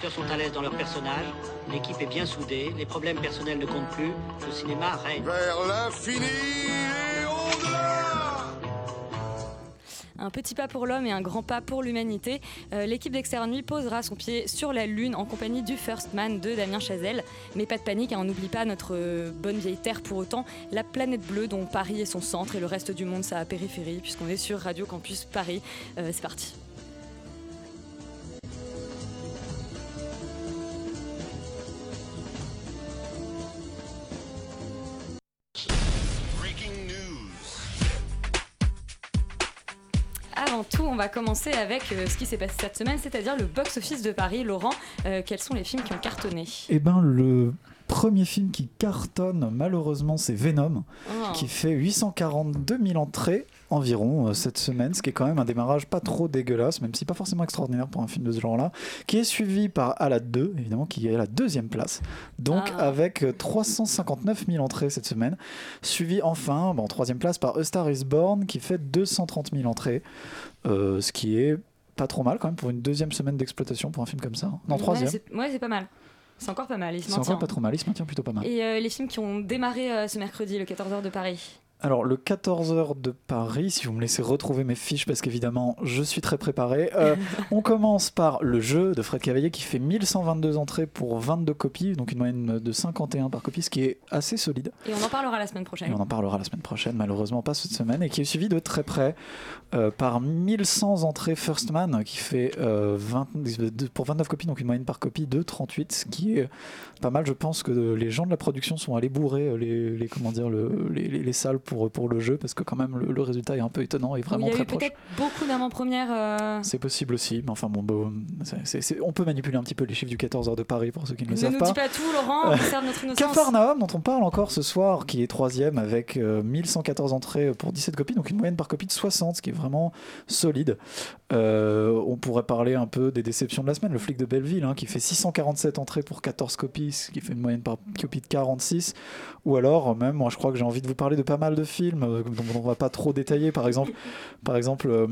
acteurs sont à l'aise dans leur personnage, l'équipe est bien soudée, les problèmes personnels ne comptent plus, le cinéma règne. Vers l'infini et au-delà Un petit pas pour l'homme et un grand pas pour l'humanité. Euh, L'équipe d'Extérieur Nuit posera son pied sur la Lune en compagnie du First Man de Damien Chazelle. Mais pas de panique, hein, on n'oublie pas notre euh, bonne vieille Terre pour autant, la planète bleue dont Paris est son centre et le reste du monde sa périphérie, puisqu'on est sur Radio Campus Paris. Euh, C'est parti. Tout, on va commencer avec euh, ce qui s'est passé cette semaine, c'est-à-dire le box-office de Paris. Laurent, euh, quels sont les films qui ont cartonné? Eh ben, le premier film qui cartonne, malheureusement, c'est Venom, Oh. qui fait 842 000 entrées environ euh, cette semaine, ce qui est quand même un démarrage pas trop dégueulasse, même si pas forcément extraordinaire pour un film de ce genre-là, qui est suivi par Alad 2, évidemment, qui est à la deuxième place, donc Ah. avec euh, 359 000 entrées cette semaine, suivi enfin, bon, en troisième place, par A Star Is Born, qui fait 230 000 entrées, euh, ce qui est pas trop mal quand même pour une deuxième semaine d'exploitation pour un film comme ça. Non, Ouais, troisième. c'est- Ouais, c'est pas mal. C'est encore pas mal, il se C'est maintient. encore pas trop mal, il se maintient plutôt pas mal. Et euh, les films qui ont démarré euh, ce mercredi, le 14h de Paris Alors, le 14h de Paris, si vous me laissez retrouver mes fiches, parce qu'évidemment, je suis très préparé. Euh, on commence par le jeu de Fred Cavalier qui fait 1122 entrées pour 22 copies, donc une moyenne de 51 par copie, ce qui est assez solide. Et on en parlera la semaine Et prochaine. on en parlera la semaine prochaine, malheureusement pas cette semaine, et qui est suivi de très près euh, par 1100 entrées First Man, qui fait euh, 20 de- pour 29 copies, donc une moyenne par copie de 38, ce qui est pas mal. Je pense que les gens de la production sont allés bourrer les, les- comment dire, le- les, les- les salles pour, pour le jeu, parce que quand même le, le résultat est un peu étonnant et vraiment il y a très eu proche. peut-être beaucoup d'avant-premières. euh, C'est possible aussi, mais enfin bon, bon, c'est- c'est- c'est- on peut manipuler un petit peu les chiffres du 14h de Paris pour ceux qui ne le Ne savent nous pas. dis pas tout, Laurent, on conserve notre innocence. Cafarnaum, dont on parle encore ce soir, qui est troisième avec euh, 1114 entrées pour 17 copies, donc une moyenne par copie de 60, ce qui est vraiment solide. Euh, on pourrait parler un peu des déceptions de la semaine. Le flic de Belleville, hein, qui fait 647 entrées pour 14 copies, ce qui fait une moyenne par copie de 46. Ou alors, même, moi je crois que j'ai envie de vous parler de pas mal de films, euh, dont on va pas trop détailler. Par exemple, par exemple, euh,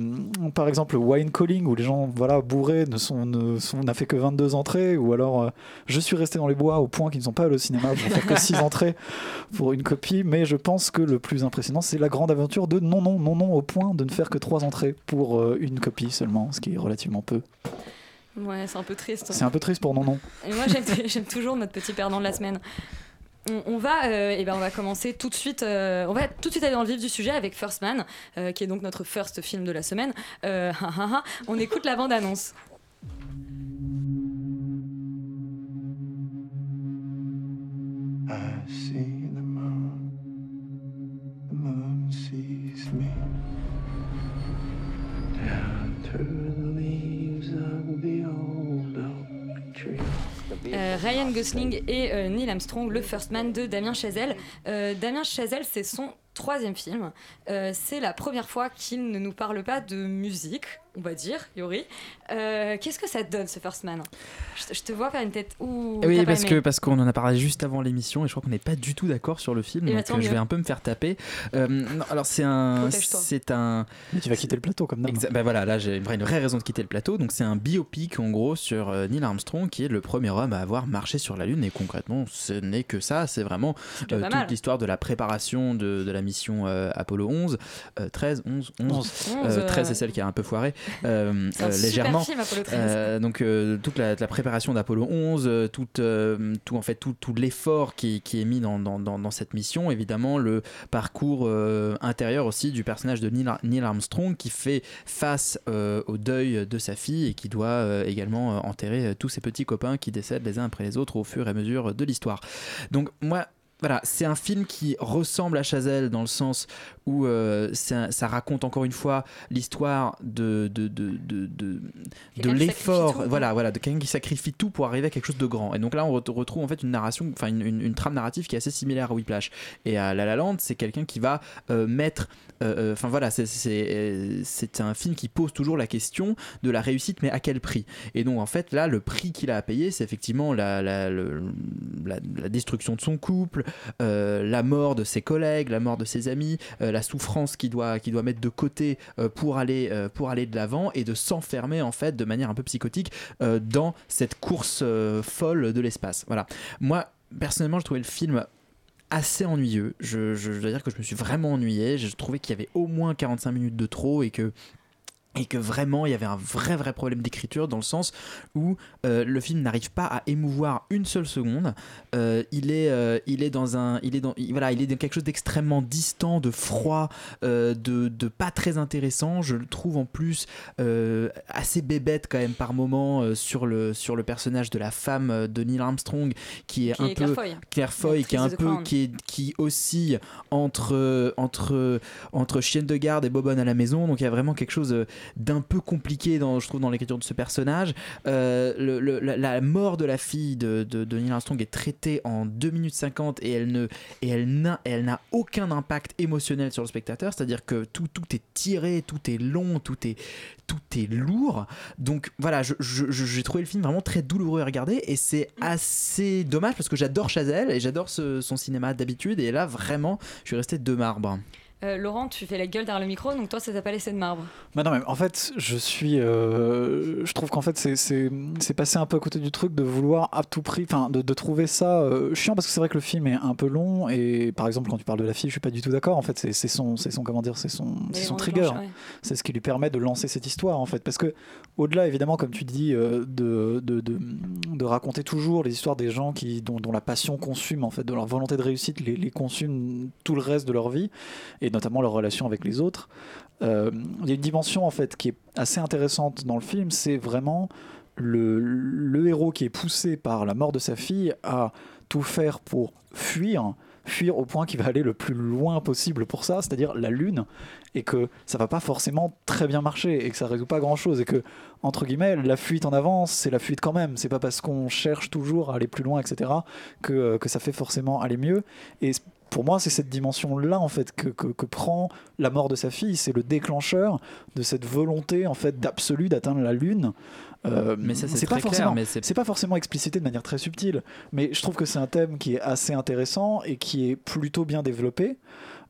par exemple Wine Calling, où les gens voilà, bourrés ne sont, ne sont, n'a fait que 22 entrées. Ou alors, euh, je suis resté dans les bois au point qu'ils ne sont pas allés au cinéma pour faire que 6 entrées pour une copie. Mais je pense que le plus impressionnant, c'est la grande aventure de non, non, non, non, au point de ne faire que 3 entrées pour euh, une copie seulement, ce qui est relativement peu. Ouais, c'est un peu triste. C'est un peu triste pour non, non. Et moi, j'aime toujours notre petit perdant de la semaine. On, va, euh, eh ben, on va commencer tout de suite. euh, on va tout de suite aller dans le vif du sujet avec First Man, euh, qui est donc notre first film de la semaine. On écoute la bande annonce. Euh, Ryan Gosling et euh, Neil Armstrong, le First Man de Damien Chazelle. Euh, Damien Chazelle, c'est son troisième film. Euh, c'est la première fois qu'il ne nous parle pas de musique, on va dire, Yori. Euh, Qu'est-ce que ça te donne, ce First Man? Je, te- je te vois faire une tête ou Oui, parce que parce qu'on en a parlé juste avant l'émission et je crois qu'on n'est pas du tout d'accord sur le film, Eh donc euh, je vais un peu me faire taper. Euh, non, alors c'est un, c'est un, Mais tu vas quitter le plateau comme d'hab. Bah voilà, là j'ai une vraie, une vraie raison de quitter le plateau. Donc c'est un biopic en gros sur Neil Armstrong qui est le premier homme à avoir marché sur la Lune et concrètement ce n'est que ça, c'est vraiment euh, toute l'histoire de la préparation de, de la mission euh, Apollo 11, euh, 13, 11, 11. 11. Euh, 13 euh, c'est celle qui a un peu foiré euh, euh, légèrement. film, Apollo 13. Donc toute la, la préparation d'Apollo 11, euh, toute, euh, tout en fait tout, tout l'effort qui, qui est mis dans, dans, dans, dans cette mission, évidemment le parcours intérieur aussi du personnage de Neil, Neil Armstrong qui fait face au deuil de sa fille et qui doit également enterrer tous ses petits copains qui décèdent les uns après les autres au fur et à mesure de l'histoire. Donc moi voilà, c'est un film qui ressemble à Chazelle dans le sens où euh, ça, ça raconte encore une fois l'histoire de, de, de, de, de, l'effort, voilà, voilà, de quelqu'un qui sacrifie tout pour arriver à quelque chose de grand. Et donc là, on ret- retrouve en fait une narration, enfin une, une- une trame narrative qui est assez similaire à Whiplash. Et à La La Land, c'est quelqu'un qui va euh, mettre, euh, enfin voilà, c'est- un film qui pose toujours la question de la réussite, mais à quel prix? Et donc en fait là, le prix qu'il a à payer, c'est effectivement la, la, la, la destruction de son couple, la mort de ses collègues, la mort de ses amis, euh, la souffrance qu'il doit, doit mettre de côté euh, pour, aller, euh, pour aller de l'avant et de s'enfermer en fait de manière un peu psychotique euh, dans cette course euh, folle de l'espace. Voilà. Moi, personnellement, je trouvais le film assez ennuyeux. Je, je- je dois dire que je me suis vraiment ennuyé. Je trouvais qu'il y avait au moins 45 minutes de trop et que et que vraiment il y avait un vrai vrai problème d'écriture dans le sens où euh, le film n'arrive pas à émouvoir une seule seconde. Euh, il est euh, il est dans un il est dans il- voilà il est dans quelque chose d'extrêmement distant de froid de, de pas très intéressant. Je le trouve en plus assez bébête quand même par moment sur le sur le personnage de la femme de Neil Armstrong qui est Qui un est peu Claire Foy. Qui est un peu qui, est- qui oscille entre entre entre chienne de garde et bobonne à la maison. Donc il y a vraiment quelque chose d'un peu compliqué dans je trouve dans l'écriture de ce personnage. Euh, la, mort de la fille de, de, Neil Armstrong est traitée en 2 minutes 50 et elle ne et elle n'a elle n'a aucun impact émotionnel sur le spectateur. C'est-à-dire que tout tout est tiré tout est long tout est tout est lourd. Donc voilà j'ai trouvé le film vraiment très douloureux à regarder et c'est assez dommage parce que j'adore Chazelle et j'adore son cinéma d'habitude. Et là vraiment je suis resté de marbre Euh, Laurent, tu fais la gueule derrière le micro, donc toi, ça t'a pas laissé de marbre. Bah non, mais en fait, je suis. euh, je trouve qu'en fait, c'est- passé un peu à côté du truc de vouloir à tout prix. Enfin, de, de trouver ça euh, chiant parce que c'est vrai que le film est un peu long. Et par exemple, quand tu parles de la fille, je suis pas du tout d'accord. En fait, c'est son, son. Comment dire C'est son, son trigger. ouais. C'est ce qui lui permet de lancer cette histoire, en fait. Parce que, au-delà, évidemment, comme tu dis, de, de, de, de raconter toujours les histoires des gens qui, dont, dont la passion consume, en fait, de leur volonté de réussite, les, les consume tout le reste de leur vie, et notamment leur relation avec les autres. Euh, Il y a une dimension, en fait, qui est assez intéressante dans le film, c'est vraiment le, héros qui est poussé par la mort de sa fille à tout faire pour fuir fuir au point qu'il va aller le plus loin possible pour ça, c'est-à-dire la lune, et que ça va pas forcément très bien marcher et que ça résout pas grand-chose et que entre guillemets la fuite en avance, c'est la fuite quand même. C'est pas parce qu'on cherche toujours à aller plus loin, etc. que euh, que ça fait forcément aller mieux. Et pour moi, c'est cette dimension-là en fait que, que, que prend la mort de sa fille. C'est le déclencheur de cette volonté en fait d'absolu d'atteindre la lune. Euh, mais ça pas forcément c'est pas forcément explicité de manière très subtile, mais je trouve que c'est un thème qui est assez intéressant et qui est plutôt bien développé,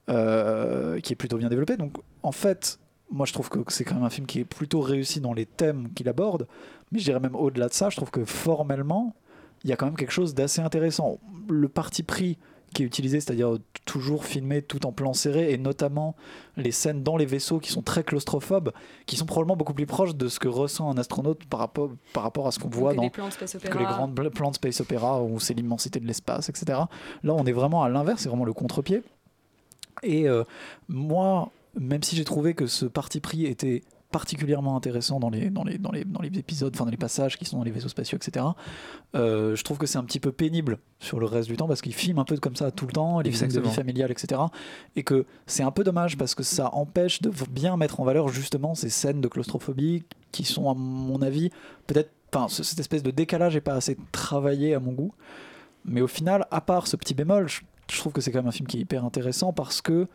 euh, qui est plutôt bien développé. Donc en fait, moi je trouve que c'est quand même un film qui est plutôt réussi dans les thèmes qu'il aborde, mais je dirais même au-delà de ça, je trouve que formellement, il y a quand même quelque chose d'assez intéressant. Le parti pris qui est utilisé, c'est-à-dire toujours filmé tout en plan serré, et notamment les scènes dans les vaisseaux qui sont très claustrophobes, qui sont probablement beaucoup plus proches de ce que ressent un astronaute par rapport, par rapport à ce qu'on voit Que dans, des plans de space que les grandes plans de space opéra où c'est l'immensité de l'espace, etc. Là, on est vraiment à l'inverse, c'est vraiment le contre-pied. Et euh, moi, même si j'ai trouvé que ce parti pris était particulièrement intéressant dans les, dans les, dans les, dans les épisodes, enfin dans les passages qui sont dans les vaisseaux spatiaux, etc. euh, je trouve que c'est un petit peu pénible sur le reste du temps parce qu'il filme un peu comme ça tout le temps, les scènes de vie familiale, etc. Et que c'est un peu dommage parce que ça empêche de bien mettre en valeur justement ces scènes de claustrophobie qui sont, à mon avis, peut-être. Enfin, ce- cette espèce de décalage n'est pas assez travaillé à mon goût. Mais au final, à part ce petit bémol, je, je trouve que c'est quand même un film qui est hyper intéressant parce que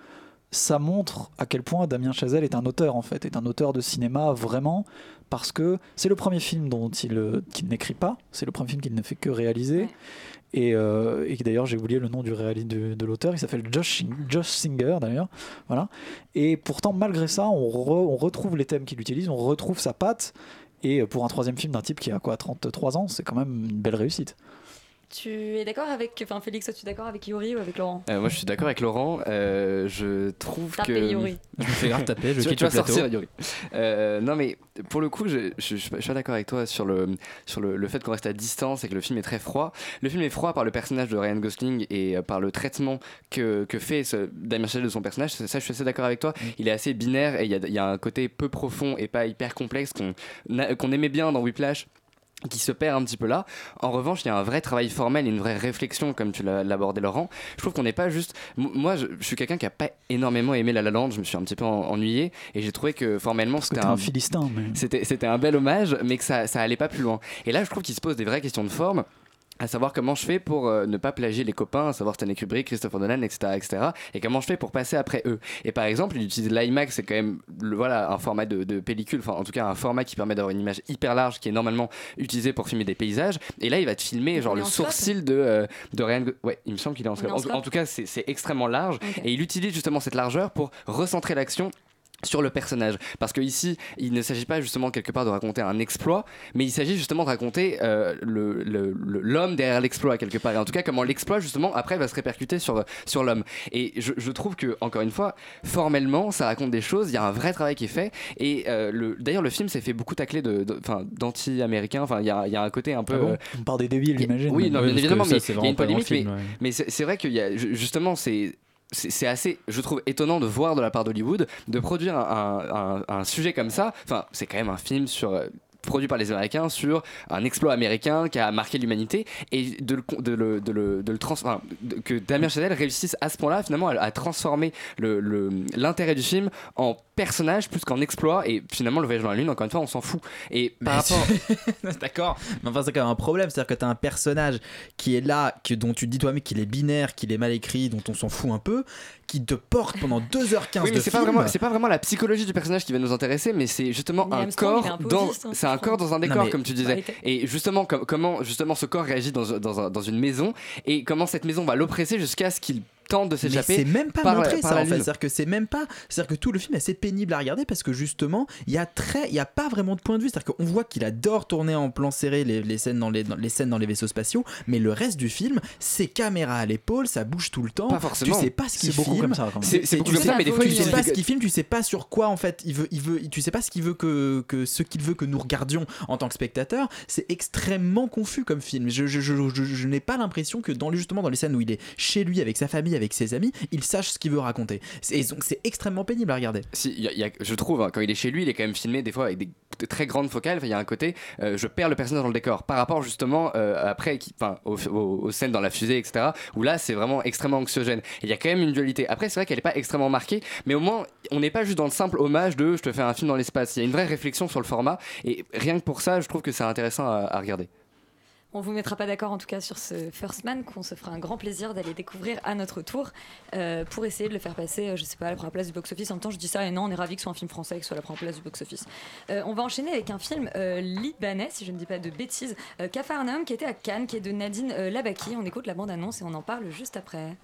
ça montre à quel point Damien Chazelle est un auteur en fait, est un auteur de cinéma vraiment, parce que c'est le premier film dont il, euh, qu'il n'écrit pas, c'est le premier film qu'il ne fait que réaliser. Et, euh, et d'ailleurs, j'ai oublié le nom du de, de l'auteur, il s'appelle Josh, Josh Singer d'ailleurs. Voilà. Et pourtant, malgré ça, on, re- on retrouve les thèmes qu'il utilise, on retrouve sa patte. Et pour un troisième film d'un type qui a quoi, 33 ans, c'est quand même une belle réussite. Tu es d'accord avec. Enfin, Félix, toi, tu es d'accord avec Yuri ou avec Laurent? Euh, moi, je suis d'accord avec Laurent. Euh, je trouve Tapez que. Yuri. je me fais grave taper je tu, vas- quitte tu le vas plateau sortir, Yuri. Euh, non, mais pour le coup, je, je, je, je suis pas d'accord avec toi sur le, sur le, le fait qu'on reste à distance et que le film est très froid. Le film est froid par le personnage de Ryan Gosling et par le traitement que, que fait ce Damien Chazelle de son personnage. Ça, ça, je suis assez d'accord avec toi. Il est assez binaire et il y a, y a un côté peu profond et pas hyper complexe qu'on a- qu'on aimait bien dans Whiplash qui se perd un petit peu là. En revanche, il y a un vrai travail formel une vraie réflexion, comme tu l'as abordé, Laurent. Je trouve qu'on n'est pas juste. Moi, je, je suis quelqu'un qui a pas énormément aimé La La Land. Je me suis un petit peu en- ennuyé et j'ai trouvé que formellement, c'était un, un philistin. Mais... c'était c'était un bel hommage, mais que ça, ça allait pas plus loin. Et là, je trouve qu'il se pose des vraies questions de forme. À savoir comment je fais pour euh, ne pas plagier les copains, à savoir Stanley Kubrick, Christopher Nolan, etc., etc., et comment je fais pour passer après eux. Et par exemple, il utilise l'IMAX, c'est quand même le- voilà, un format de, de pellicule, enfin en tout cas un format qui permet d'avoir une image hyper large qui est normalement utilisé pour filmer des paysages. Et là, il va te filmer genre le sourcil de, euh, de Ryan. Ouais, il me semble qu'il est en en En, tout cas, c'est extrêmement large. Et il utilise justement cette largeur pour recentrer l'action sur le personnage. Parce que ici, il ne s'agit pas justement quelque part de raconter un exploit, mais il s'agit justement de raconter euh, le- le- le- l'homme derrière l'exploit quelque part. Et en tout cas, comment l'exploit justement après va se répercuter sur, sur l'homme. Et je, je trouve que, encore une fois, formellement, ça raconte des choses, il y a un vrai travail qui est fait. Et euh, le- d'ailleurs, le film s'est fait beaucoup tacler de- de- enfin, d'anti-américain. Enfin, il y a, il y a un côté un peu... Ah bon euh, On parle des débiles, j'imagine. oui, non, bien que évidemment, mais c'est il y a une le polémique, mais, ouais. mais c'est vrai qu'il y a ju- justement c'est c'est assez, je trouve, étonnant de voir de la part d'Hollywood de produire un sujet comme ça. Enfin, c'est quand même un film sur euh, produit par les Américains sur un exploit américain qui a marqué l'humanité et de le, de le, de le, de le trans- enfin, de- que Damien Chazelle réussisse à ce point-là finalement à, à transformer l'intérêt du film en personnage plus qu'en exploit et finalement le voyage dans la lune encore une fois on s'en fout. Et par rapport D'accord, mais enfin c'est quand même un problème, c'est-à-dire que t'as un personnage qui est là, que, dont tu te dis toi-même qu'il est binaire, qu'il est mal écrit, dont on s'en fout un peu, qui te porte pendant 2h15 Oui, de mais c'est pas vraiment, c'est pas vraiment la psychologie du personnage qui va nous intéresser, mais c'est justement Mais un corps un dans, hein, c'est un corps dans un Non, décor mais- comme tu disais. Bah, Et justement, com- comment justement ce corps réagit dans, dans, un- dans une maison et comment cette maison va l'oppresser jusqu'à ce qu'il tente de Mais c'est s'échapper. même pas par montré par ça en fait, c'est-à-dire que c'est même pas, c'est-à-dire que tout le film est assez pénible à regarder parce que justement il y a très, il y a pas vraiment de point de vue, c'est-à-dire qu'on voit qu'il adore tourner en plan serré les, les scènes dans les, dans les scènes dans les vaisseaux spatiaux, mais le reste du film c'est caméra à l'épaule, ça bouge tout le temps, Pas tu forcément. sais pas ce qu'il C'est beaucoup filme, comme ça. quand même. C'est c'est beaucoup tu comme sais ça, mais des fois tu sais pas ce qu'il filme, tu sais pas sur quoi en fait il veut, il veut, tu sais pas ce qu'il veut que, que ce qu'il veut que nous regardions en tant que spectateurs. C'est extrêmement confus comme film. Je, je, je, je- je n'ai pas l'impression que dans justement dans les scènes où il est chez lui avec sa famille, avec ses amis, il sache ce qu'il veut raconter. Et donc c'est extrêmement pénible à regarder. Je trouve, hein, quand il est chez lui, il est quand même filmé des fois avec des, très grandes focales. Il y a un côté, euh, je perds le personnage dans le décor par rapport justement euh, après, aux, scènes dans la fusée, etc. Où là, c'est vraiment extrêmement anxiogène. Il y a quand même une dualité. Après, c'est vrai qu'elle n'est pas extrêmement marquée, mais au moins, on n'est pas juste dans le simple hommage de je te fais un film dans l'espace. Il y a une vraie réflexion sur le format. Et rien que pour ça, je trouve que c'est intéressant à regarder. On vous mettra pas d'accord en tout cas sur ce First Man qu'on se fera un grand plaisir d'aller découvrir à notre tour euh, pour essayer de le faire passer, euh, je sais pas, à la première place du box-office. En même temps, je dis ça et non, on est ravis que ce soit un film français et que ce soit la première place du box-office. Euh, on va enchaîner avec un film euh, libanais, si je ne dis pas de bêtises, euh, Capharnaüm, qui était à Cannes, qui est de Nadine euh, Labaki. On écoute la bande-annonce et on en parle juste après.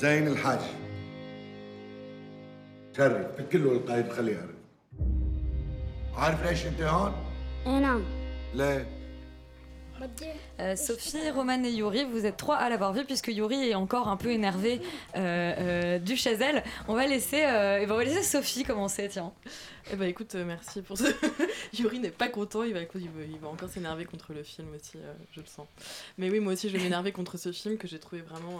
زين الحاج شرف كله القائد خليه يعرف عارف ليش انت هون؟ اي نعم ليه؟ بدي Euh, Sophie, Roman et Yuri, vous êtes trois à l'avoir vu puisque Yuri est encore un peu énervé euh, euh, du chez elle. On va laisser, euh, eh ben, on va laisser Sophie commencer, tiens. Eh ben écoute, euh, merci pour ce. Yuri n'est pas content, il va, il va, il va encore s'énerver contre le film aussi, euh, je le sens. Mais oui, moi aussi, je vais m'énerver contre ce film que j'ai trouvé vraiment.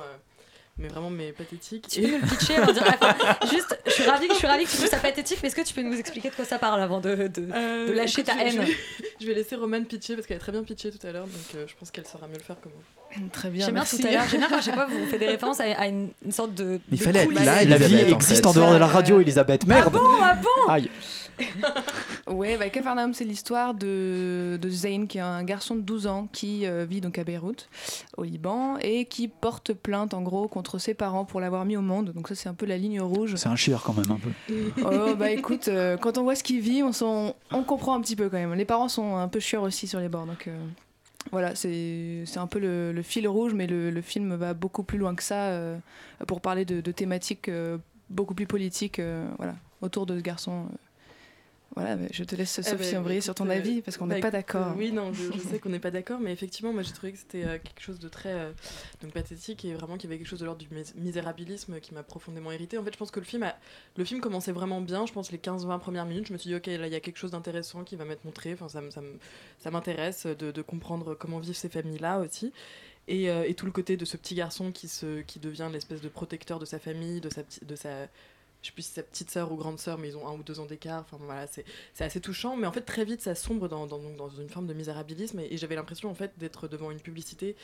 mais vraiment mais pathétique. Tu peux nous le pitcher avant de dire- Enfin, Juste, je suis ravie, que- je suis ravie que tu trouves ça pathétique, mais est-ce que tu peux nous expliquer de quoi ça parle avant de. de- Euh, de lâcher ta haine? Je je vais laisser Romane pitcher parce qu'elle a très bien pitché tout à l'heure, donc euh, je pense qu'elle saura mieux le faire que moi. Très bien, J'aime bien tout à l'heure, j'aime bien quand je sais pas, vous faites des références à, à une, une sorte de. Il de fallait être là, La vie en existe fait. en dehors de la radio, Elisabeth. Merde. Ah bon, ah bon Aïe. Ouais, bah, Capharnaüm, c'est l'histoire de, de Zayn, qui est un garçon de 12 ans qui euh, vit donc à Beyrouth, au Liban, et qui porte plainte en gros contre ses parents pour l'avoir mis au monde. Donc ça, c'est un peu la ligne rouge. C'est un chieur quand même un peu. Oh bah écoute, euh, quand on voit ce qu'il vit, on comprend un petit peu quand même. Les parents sont un peu chieurs aussi sur les bords, donc euh, voilà, c'est un peu le, fil rouge, mais le, film va beaucoup plus loin que ça euh, pour parler de, de thématiques euh, beaucoup plus politiques, voilà, autour de ce garçon. Euh. Voilà, je te laisse Eh Sophie ben, embrayer sur ton euh, avis parce qu'on bah, n'est pas écoute, d'accord. euh, oui, non, je, je sais qu'on n'est pas d'accord, mais effectivement, moi j'ai trouvé que c'était euh, quelque chose de très euh, donc pathétique et vraiment qu'il y avait quelque chose de l'ordre du mis- misérabilisme qui m'a profondément irrité. En fait, je pense que le film, a, le film commençait vraiment bien. Je pense les 15-20 premières minutes, je me suis dit, ok, là il y a quelque chose d'intéressant qui va m'être montré. Enfin, ça, m'intéresse de, de comprendre comment vivent ces familles-là aussi. Et, euh, et tout le côté de ce petit garçon qui, se, qui devient l'espèce de protecteur de sa famille, de sa, de sa je sais plus si c'est sa petite sœur ou grande sœur, mais ils ont un ou deux ans d'écart. Enfin voilà, c'est assez touchant. Mais en fait, très vite, ça sombre dans, dans, dans une forme de misérabilisme. Et, j'avais l'impression en fait d'être devant une publicité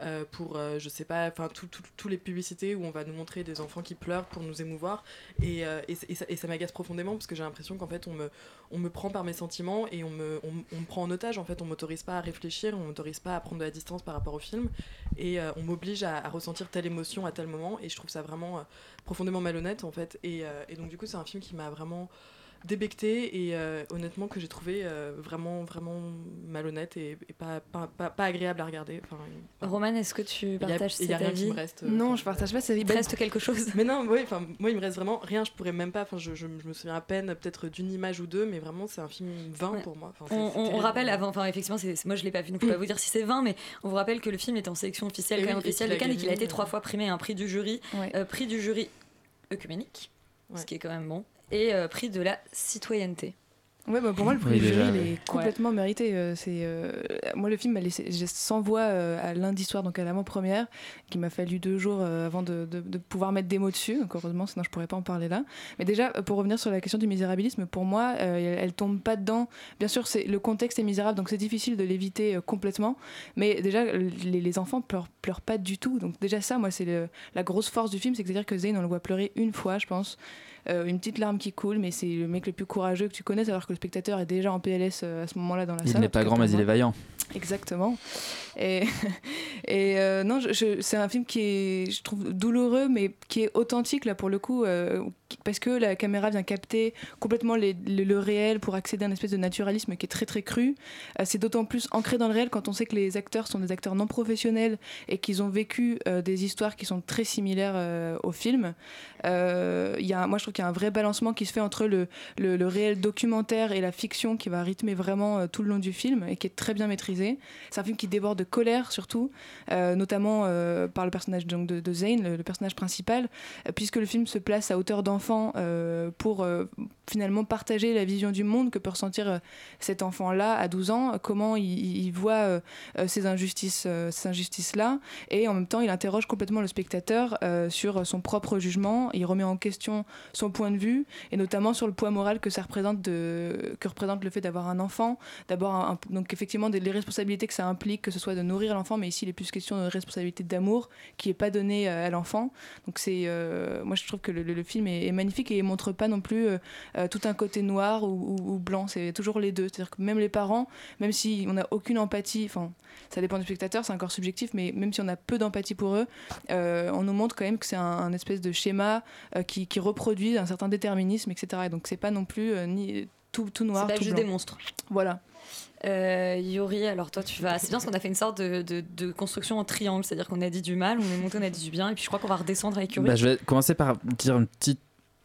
euh, pour, euh, je sais pas, enfin tout- tout- tous les publicités où on va nous montrer des enfants qui pleurent pour nous émouvoir. Et, euh, et, et ça, ça m'agace profondément parce que j'ai l'impression qu'en fait, on me, on me prend par mes sentiments et on me, on, on me prend en otage. En fait, on m'autorise pas à réfléchir, on m'autorise pas à prendre de la distance par rapport au film. Et euh, on m'oblige à, à ressentir telle émotion à tel moment. Et je trouve ça vraiment profondément malhonnête en fait. Et, et donc, du coup, c'est un film qui m'a vraiment débecté et euh, honnêtement que j'ai trouvé euh, vraiment vraiment malhonnête et, et pas, pas, pas, pas agréable à regarder. Enfin, Roman, est-ce que tu partages il y a cet avis reste. euh, Non, enfin, je partage pas cet avis. Il te reste quelque chose mais non, oui, enfin, moi, il me reste vraiment rien. Je pourrais même pas. Enfin, je, je, je me souviens à peine, peut-être d'une image ou deux, mais vraiment, c'est un film 20 Ouais. pour moi. Enfin, On, rappelle avant, enfin effectivement, c'est- c'est- moi je l'ai pas vu, donc je peux pas vous dire si c'est 20, mais on vous rappelle que le film est en sélection officielle, Et quand oui, même et officielle de a Cannes et qu'il a été trois euh, fois primé, un prix du jury, Ouais. euh, prix du jury œcuménique, Ouais. ce qui est quand même bon, et euh, prix de la citoyenneté. Ouais, bah pour moi, le prix Oui, du jury, il est complètement mérité. euh, C'est euh, moi, le film m'a laissé j'ai 100 voix euh, à lundi soir, donc à l'avant-première, qui m'a fallu deux jours avant de, de- de pouvoir mettre des mots dessus. Donc heureusement, sinon je pourrais pas en parler là. Mais déjà, pour revenir sur la question du misérabilisme, pour moi, elle, elle tombe pas dedans. Bien sûr, c'est le contexte est misérable, donc c'est difficile de l'éviter complètement. Mais déjà, les, les enfants pleurent, pleurent pas du tout. Donc déjà ça, moi, c'est la grosse force du film, c'est-à-dire que Zayn, on le voit pleurer une fois, je pense. Euh, une petite larme qui coule, mais c'est le mec le plus courageux que tu connaisses, alors que le spectateur est déjà en PLS euh, à ce moment-là dans la Il salle. n'est en tout pas grand, mais il est vaillant. Exactement. Et, et euh, non, c'est un film qui est, je trouve, douloureux, mais qui est authentique, là, pour le coup, euh, parce que la caméra vient capter complètement le, réel pour accéder à une espèce de naturalisme qui est très, très cru. Euh, c'est d'autant plus ancré dans le réel quand on sait que les acteurs sont des acteurs non professionnels et qu'ils ont vécu euh, des histoires qui sont très similaires euh, au film. Euh, y a, moi, je trouve qu'il y a un vrai balancement qui se fait entre le, réel documentaire et la fiction qui va rythmer vraiment tout le long du film et qui est très bien maîtrisé. C'est un film qui déborde de colère surtout, notamment par le personnage donc, de, de Zane, le, personnage principal, puisque le film se place à hauteur d'enfant euh, pour euh, finalement partager la vision du monde que peut ressentir euh, cet enfant-là à 12 ans, comment il, voit ces injustices, ces injustices-là, et en même temps il interroge complètement le spectateur sur son propre jugement, il remet en question son point de vue, et notamment sur le poids moral que ça représente, que représente le fait d'avoir un enfant, d'abord donc effectivement les responsabilités que ça implique, que ce soit de nourrir l'enfant, mais ici il est plus question de responsabilité d'amour qui est pas donnée à l'enfant. Donc c'est, moi je trouve que le film est, est magnifique et il montre pas non plus euh, euh, tout un côté noir ou, ou- ou blanc, c'est toujours les deux. C'est-à-dire que même les parents, même si on n'a aucune empathie, enfin ça dépend du spectateur, c'est encore subjectif, mais même si on a peu d'empathie pour eux, euh, on nous montre quand même que c'est un, un espèce de schéma euh, qui, qui reproduit un certain déterminisme, etc. Et donc c'est pas non plus euh, ni tout, tout noir, C'est pas tout juste blanc. des monstres. Voilà. Euh, Yori, alors toi tu vas. C'est bien parce qu'on a fait une sorte de, de- de construction en triangle, c'est-à-dire qu'on a dit du mal, on est monté, on a dit du bien, et puis je crois qu'on va redescendre avec Yuri. Bah, je vais commencer par dire un petit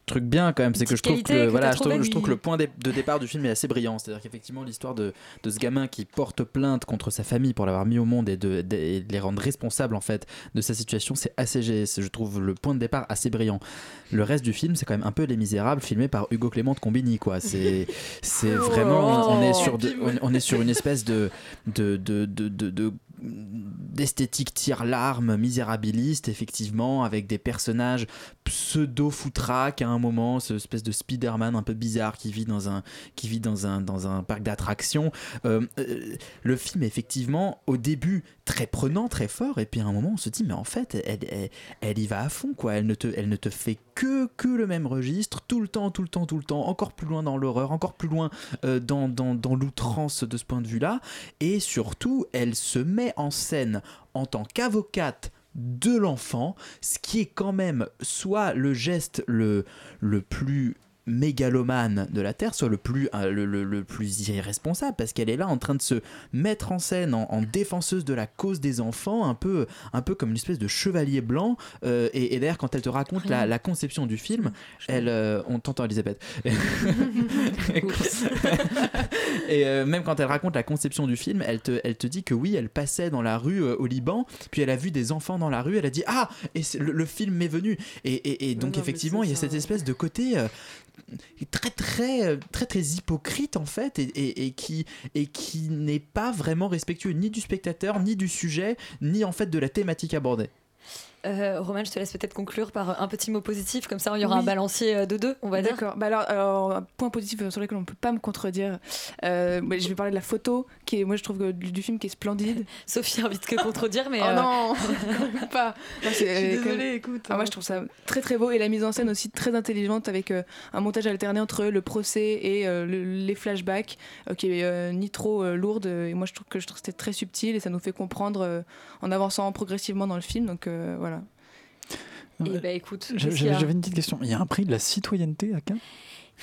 truc bien quand même, c'est que je trouve que, voilà, je trouve, je que le point de départ du film est assez brillant. C'est-à-dire qu'effectivement l'histoire de, de ce gamin qui porte plainte contre sa famille pour l'avoir mis au monde et de, de- et de les rendre responsables en fait de sa situation, c'est assez, je trouve le point de départ assez brillant. Le reste du film, c'est quand même un peu Les Misérables, filmé par Hugo Clément de Combini, quoi. C'est, c'est Oh. vraiment, on est sur, de- on, on est sur une espèce de, de- de- d'esthétique tire-larme misérabiliste, effectivement, avec des personnages pseudo-foutraques à un moment, ce espèce de Spider-Man un peu bizarre qui vit dans un, qui vit dans un, dans un parc d'attractions. Euh, euh, le film effectivement, au début, très prenant, très fort, et puis à un moment, on se dit, mais en fait, elle, elle, elle y va à fond, quoi. Elle ne te, elle ne te fait que, que le même registre, tout le temps, tout le temps, tout le temps, encore plus loin dans l'horreur, encore plus loin euh, dans, dans, dans l'outrance de ce point de vue-là, et surtout, elle se met en scène en tant qu'avocate de l'enfant, ce qui est quand même soit le geste le, le plus mégalomane de la Terre, soit le plus, euh, le, le- le plus irresponsable, parce qu'elle est là en train de se mettre en scène en, en défenseuse de la cause des enfants, un peu, un peu comme une espèce de chevalier blanc. euh, et et d'ailleurs, quand elle te raconte la, la conception du film, elle, euh, on t'entend Elisabeth. Et euh, même quand elle raconte la conception du film, elle te, elle te dit que oui, elle passait dans la rue au Liban, puis elle a vu des enfants dans la rue, elle a dit Ah, et le, le film m'est venu. Et, et- et donc, non, effectivement, il y a cette espèce de côté. Très très euh, très très hypocrite en fait et, et qui n'est pas vraiment respectueux ni du spectateur ni du sujet ni en fait de la thématique abordée Euh, Romain, je te laisse peut-être conclure par un petit mot positif, comme ça il y aura Oui. un balancier euh, de deux, on va dire. D'accord. Bah alors, alors, un point positif sur lequel on ne peut pas me contredire. Euh, je vais parler de la photo, qui est, moi, je trouve que du, du film qui est splendide. Sophie a envie de que contredire, mais. oh euh, non, pas. Non, Je suis euh, même- désolée, écoute. Ah, moi, je trouve ça très très beau et la mise en scène aussi très intelligente avec euh, un montage alterné entre le procès et euh, le- les flashbacks euh, qui est euh, ni trop euh, lourde. Et moi, je trouve que c'était très subtil et ça nous fait comprendre euh, en avançant progressivement dans le film. Donc euh, voilà. Et bah écoute, qu'il y J'avais a une petite question. Il y a un prix de la citoyenneté à Cannes?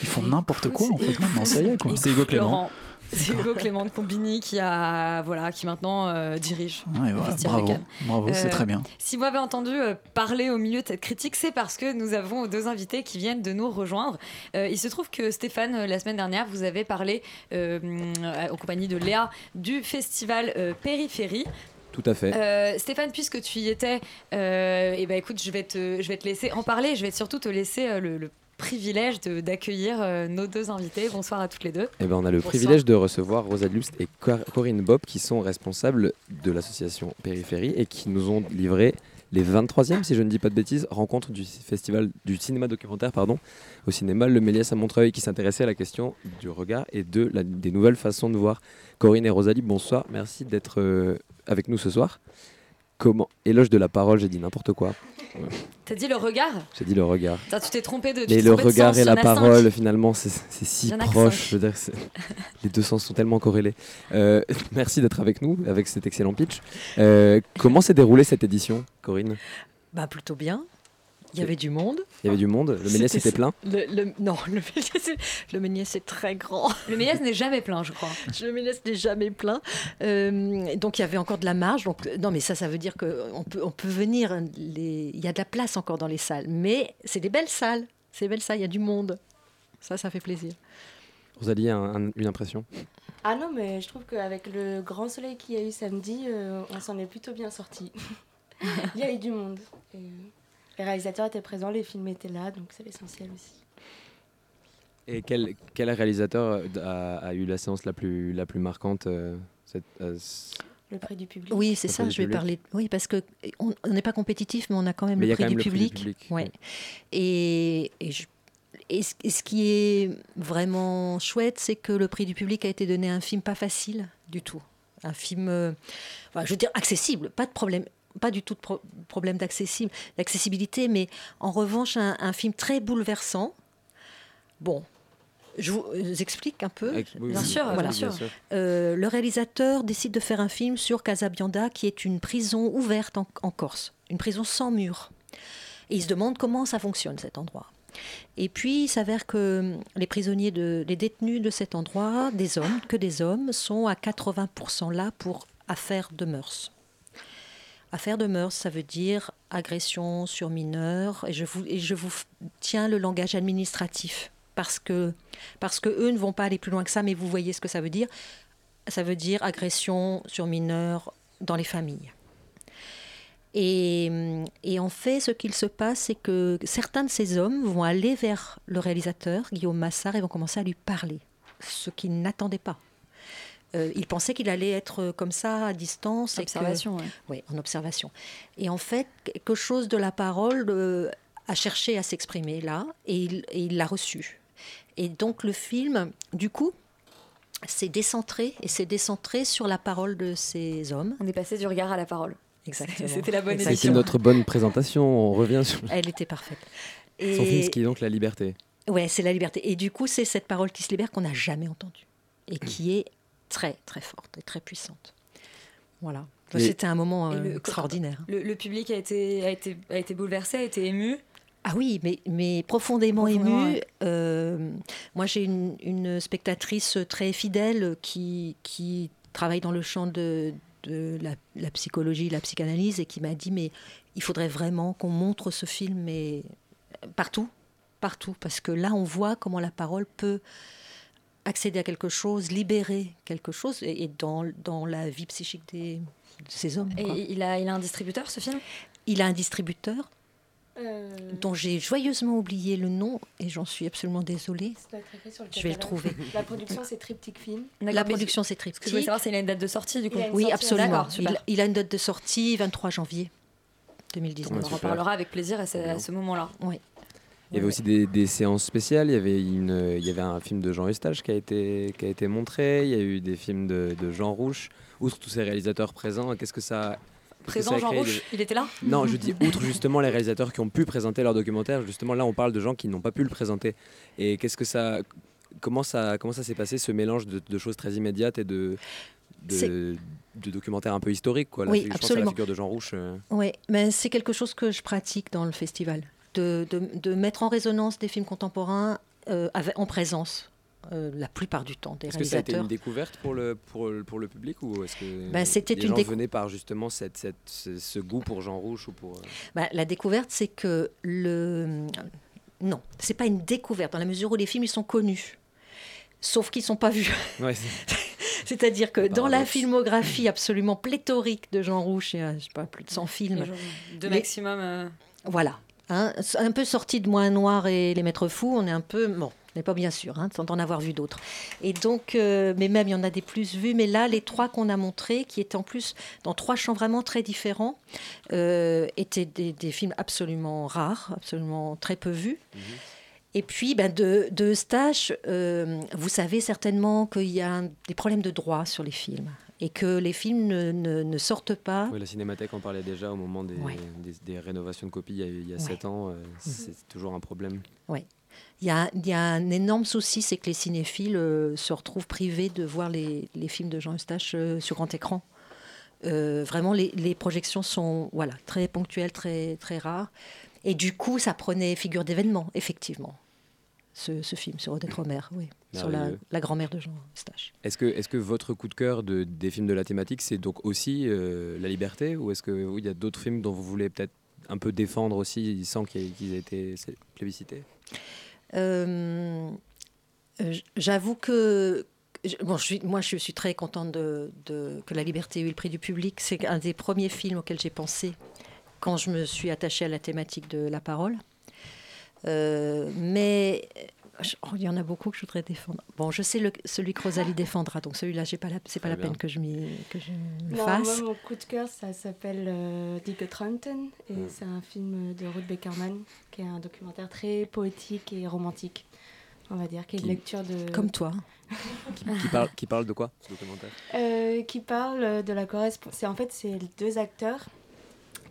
Ils font n'importe quoi en fait. Non, ça y est quoi. C'est Hugo Clément. C'est Hugo Clément de Combini qui a voilà qui maintenant euh, dirige. Ouais, bravo, c'est Euh, très bien. Si vous m'avez entendu euh, parler au milieu de cette critique, c'est parce que nous avons deux invités qui viennent de nous rejoindre. Euh, il se trouve que Stéphane, la semaine dernière, vous avez parlé euh, en compagnie de Léa du festival euh, Périphérie. Tout à fait. Euh, Stéphane, puisque tu y étais, euh, eh ben écoute, je vais, te, je vais te laisser en parler. Je vais surtout te laisser euh, le, le privilège d'accueillir euh, nos deux invités. Bonsoir à toutes les deux. Eh ben, on a le Bonsoir. privilège de recevoir Rosa Lust et Cor- Corinne Bob qui sont responsables de l'association Périphérie et qui nous ont livré les 23e, si je ne dis pas de bêtises, rencontres du festival du cinéma documentaire pardon, au cinéma Le Méliès à Montreuil qui s'intéressait à la question du regard et de des nouvelles façons de voir. Corinne et Rosalie, bonsoir, merci d'être euh, avec nous ce soir. Comment Éloge de la parole, j'ai dit n'importe quoi. Ouais, T'as dit le regard J'ai dit le regard. Putain, Tu t'es trompé de. tu Mais le regard sens, et la cinq. parole, finalement, c'est c'est si proche. cinq. Je veux dire, c'est- les deux sens sont tellement corrélés. Euh, merci d'être avec nous, avec cet excellent pitch. Euh, comment s'est déroulée cette édition, Corinne? Bah plutôt bien. Il y avait du monde. Il y avait du monde, le Méliès était plein. Le, le- non, le Méliès, est- le Méliès est très grand. Le Méliès n'est jamais plein, je crois. Le Méliès n'est jamais plein. Euh, donc il y avait encore de la marge. Donc, non, mais ça, ça veut dire qu'on peut, on peut venir. hein, Les... Il y a de la place encore dans les salles. Mais c'est des belles salles. C'est des belles salles, il y a du monde. Ça, ça fait plaisir. Rosalie, un- un- une impression Ah non, mais je trouve qu'avec le grand soleil qu'il y a eu samedi, euh, on s'en est plutôt bien sorti. Il y a eu du monde. Et, euh, les réalisateurs étaient présents, les films étaient là, donc c'est l'essentiel aussi. Et quel, quel réalisateur a, a eu la séance la plus, la plus marquante euh, cette- euh, Le prix du public. Oui, c'est ça, je vais public. parler. Oui, parce que on on n'est pas compétitif, mais on a quand même Mais il y le a prix, quand du, même le prix du public. Ouais. oui. Et, et, je- et ce, et ce qui est vraiment chouette, c'est que le prix du public a été donné à un film pas facile du tout. Un film, euh, enfin, je veux dire, accessible, pas de problème. Pas du tout de pro- problème d'accessibilité, mais en revanche, un, un film très bouleversant. Bon, je vous explique un peu. Oui, Bien sûr, oui, bien sûr. Euh, le réalisateur décide de faire un film sur Casabianda, qui est une prison ouverte en, en Corse, une prison sans murs. Et il se demande comment ça fonctionne cet endroit. Et puis il s'avère que les prisonniers, de, les détenus de cet endroit, des hommes, que des hommes, sont à 80% là pour affaires de mœurs. Affaires de mœurs, ça veut dire agression sur mineurs, et je vous, tiens le langage administratif, parce que, parce que eux ne vont pas aller plus loin que ça, mais vous voyez ce que ça veut dire. Ça veut dire agression sur mineurs dans les familles. Et, et en fait, ce qu'il se passe, c'est que certains de ces hommes vont aller vers le réalisateur, Guillaume Massard, et vont commencer à lui parler, ce qu'il n'attendait pas. Euh, il pensait qu'il allait être comme ça, à distance. et que- Observation, ouais. Oui, en observation. Et en fait, quelque chose de la parole euh, a cherché à s'exprimer là, et il et il l'a reçu. Et donc le film, du coup, s'est décentré, et s'est décentré sur la parole de ces hommes. On est passé du regard à la parole. Exactement. C'était la bonne C'était notre bonne présentation, on revient sur Elle était parfaite. son film qui est donc La Liberté. Ouais, c'est la liberté. Et du coup, c'est cette parole qui se libère qu'on n'a jamais entendue et qui est très très forte et très puissante. Voilà. Et- C'était un moment euh, le- extraordinaire. Le, le public a été, a, été, a été bouleversé, a été ému. Ah oui, mais, mais profondément, Profondément, émue. ouais. Euh, moi, j'ai une, une spectatrice très fidèle qui, qui travaille dans le champ de, de la, la psychologie, la psychanalyse, et qui m'a dit, mais il faudrait vraiment qu'on montre ce film mais partout, partout, parce que là, on voit comment la parole peut accéder à quelque chose, libérer quelque chose, et, et dans, dans la vie psychique des, de ces hommes. Et quoi. il a, il a un distributeur, ce film? Il a un distributeur Euh, dont j'ai joyeusement oublié le nom et j'en suis absolument désolée. sur le Je vais le trouver. La production, c'est Triptych Film. La production, c'est Ce que je savoir, c'est qu'il a une date de sortie, du coup. Oui, sortie, absolument. Il, il a une date de sortie 23 janvier. 2019. On en reparlera avec plaisir à ce, à ce moment-là. Oui. Il y avait aussi des, des séances spéciales. Il y avait une, il y avait un film de Jean Eustache qui a été qui a été montré. Il y a eu des films de, de Jean Rouche. Outre tous ces réalisateurs présents, qu'est-ce que ça Présent Jean de- il était là? Non, je dis outre justement les réalisateurs qui ont pu présenter leur documentaire. Justement, là, on parle de gens qui n'ont pas pu le présenter. Et qu'est-ce que ça, comment ça, comment ça s'est passé ce mélange de, de choses très immédiates et de de, de documentaires un peu historiques quoi. Là, Oui, je pense à la absolument. figure de Jean Rouche. euh. Oui, mais c'est quelque chose que je pratique dans le festival, de, de- de mettre en résonance des films contemporains euh, avec- en présence, euh, la plupart du temps, des Est-ce que ça a été une découverte pour le, pour, le- pour le public ou est-ce que Ben, c'était les une gens décou- venaient par justement cette, cette- ce, ce goût pour Jean Rouge ou pour... euh, Bah, la découverte, c'est que le. Non, c'est pas une découverte, dans la mesure où les films, ils sont connus. Sauf qu'ils sont pas vus. Ouais, c'est- C'est-à-dire que dans la filmographie absolument pléthorique de Jean Rouge, il y a, je sais pas, plus de 100 films. Deux Les- maximum. euh, Voilà. Hein, un peu sorti de Moins Noir et Les Maîtres Fous, on est un peu. Bon, on n'est pas bien sûr, hein, sans en avoir vu d'autres. Et donc, euh, mais même il y en a des plus vus, mais là, les trois qu'on a montrés, qui étaient en plus dans trois champs vraiment très différents, euh, étaient des, des films absolument rares, absolument très peu vus. Et puis, ben, de, de Eustache, euh, vous savez certainement qu'il y a un- des problèmes de droit sur les films et que les films ne, ne- ne sortent pas. Oui, la Cinémathèque en parlait déjà au moment des, Ouais. des, des rénovations de copies il y a, il y a Ouais. 7 ans. euh, C'est toujours un problème. Oui. Il y, a, il y a un énorme souci, c'est que les cinéphiles euh, se retrouvent privés de voir les, les films de Jean Eustache euh, sur grand écran. Euh, vraiment, les, les projections sont voilà, très ponctuelles, très, très rares. Et du coup, ça prenait figure d'événement, effectivement, ce, ce film sur Odette Romer, oui, sur la, grand-mère de Jean Eustache. Est-ce que, est que votre coup de cœur de, des films de la thématique, c'est donc aussi euh, La Liberté Ou est-ce qu'il y a d'autres films dont vous voulez peut-être un peu défendre aussi sans qu'ils aient été plébiscités? Euh, J'avoue que bon, je suis, moi, je suis très contente de, de- que La Liberté ait eu le prix du public. C'est un des premiers films auxquels j'ai pensé quand je me suis attachée à la thématique de la parole. Euh, mais oh, il y en a beaucoup que je voudrais défendre. Bon, je sais le- celui que Rosalie défendra, donc celui-là, pas la, c'est pas la bien. peine que je m'y que je le Non, fasse. moi, mon coup de cœur, ça s'appelle euh, Dick Traunton et Mm. c'est un film de Ruth Beckerman qui est un documentaire très poétique et romantique, on va dire, qui est une lecture de... Comme toi. qui, parle, qui parle de quoi, ce documentaire? Euh, qui parle de la correspondance. En fait c'est deux acteurs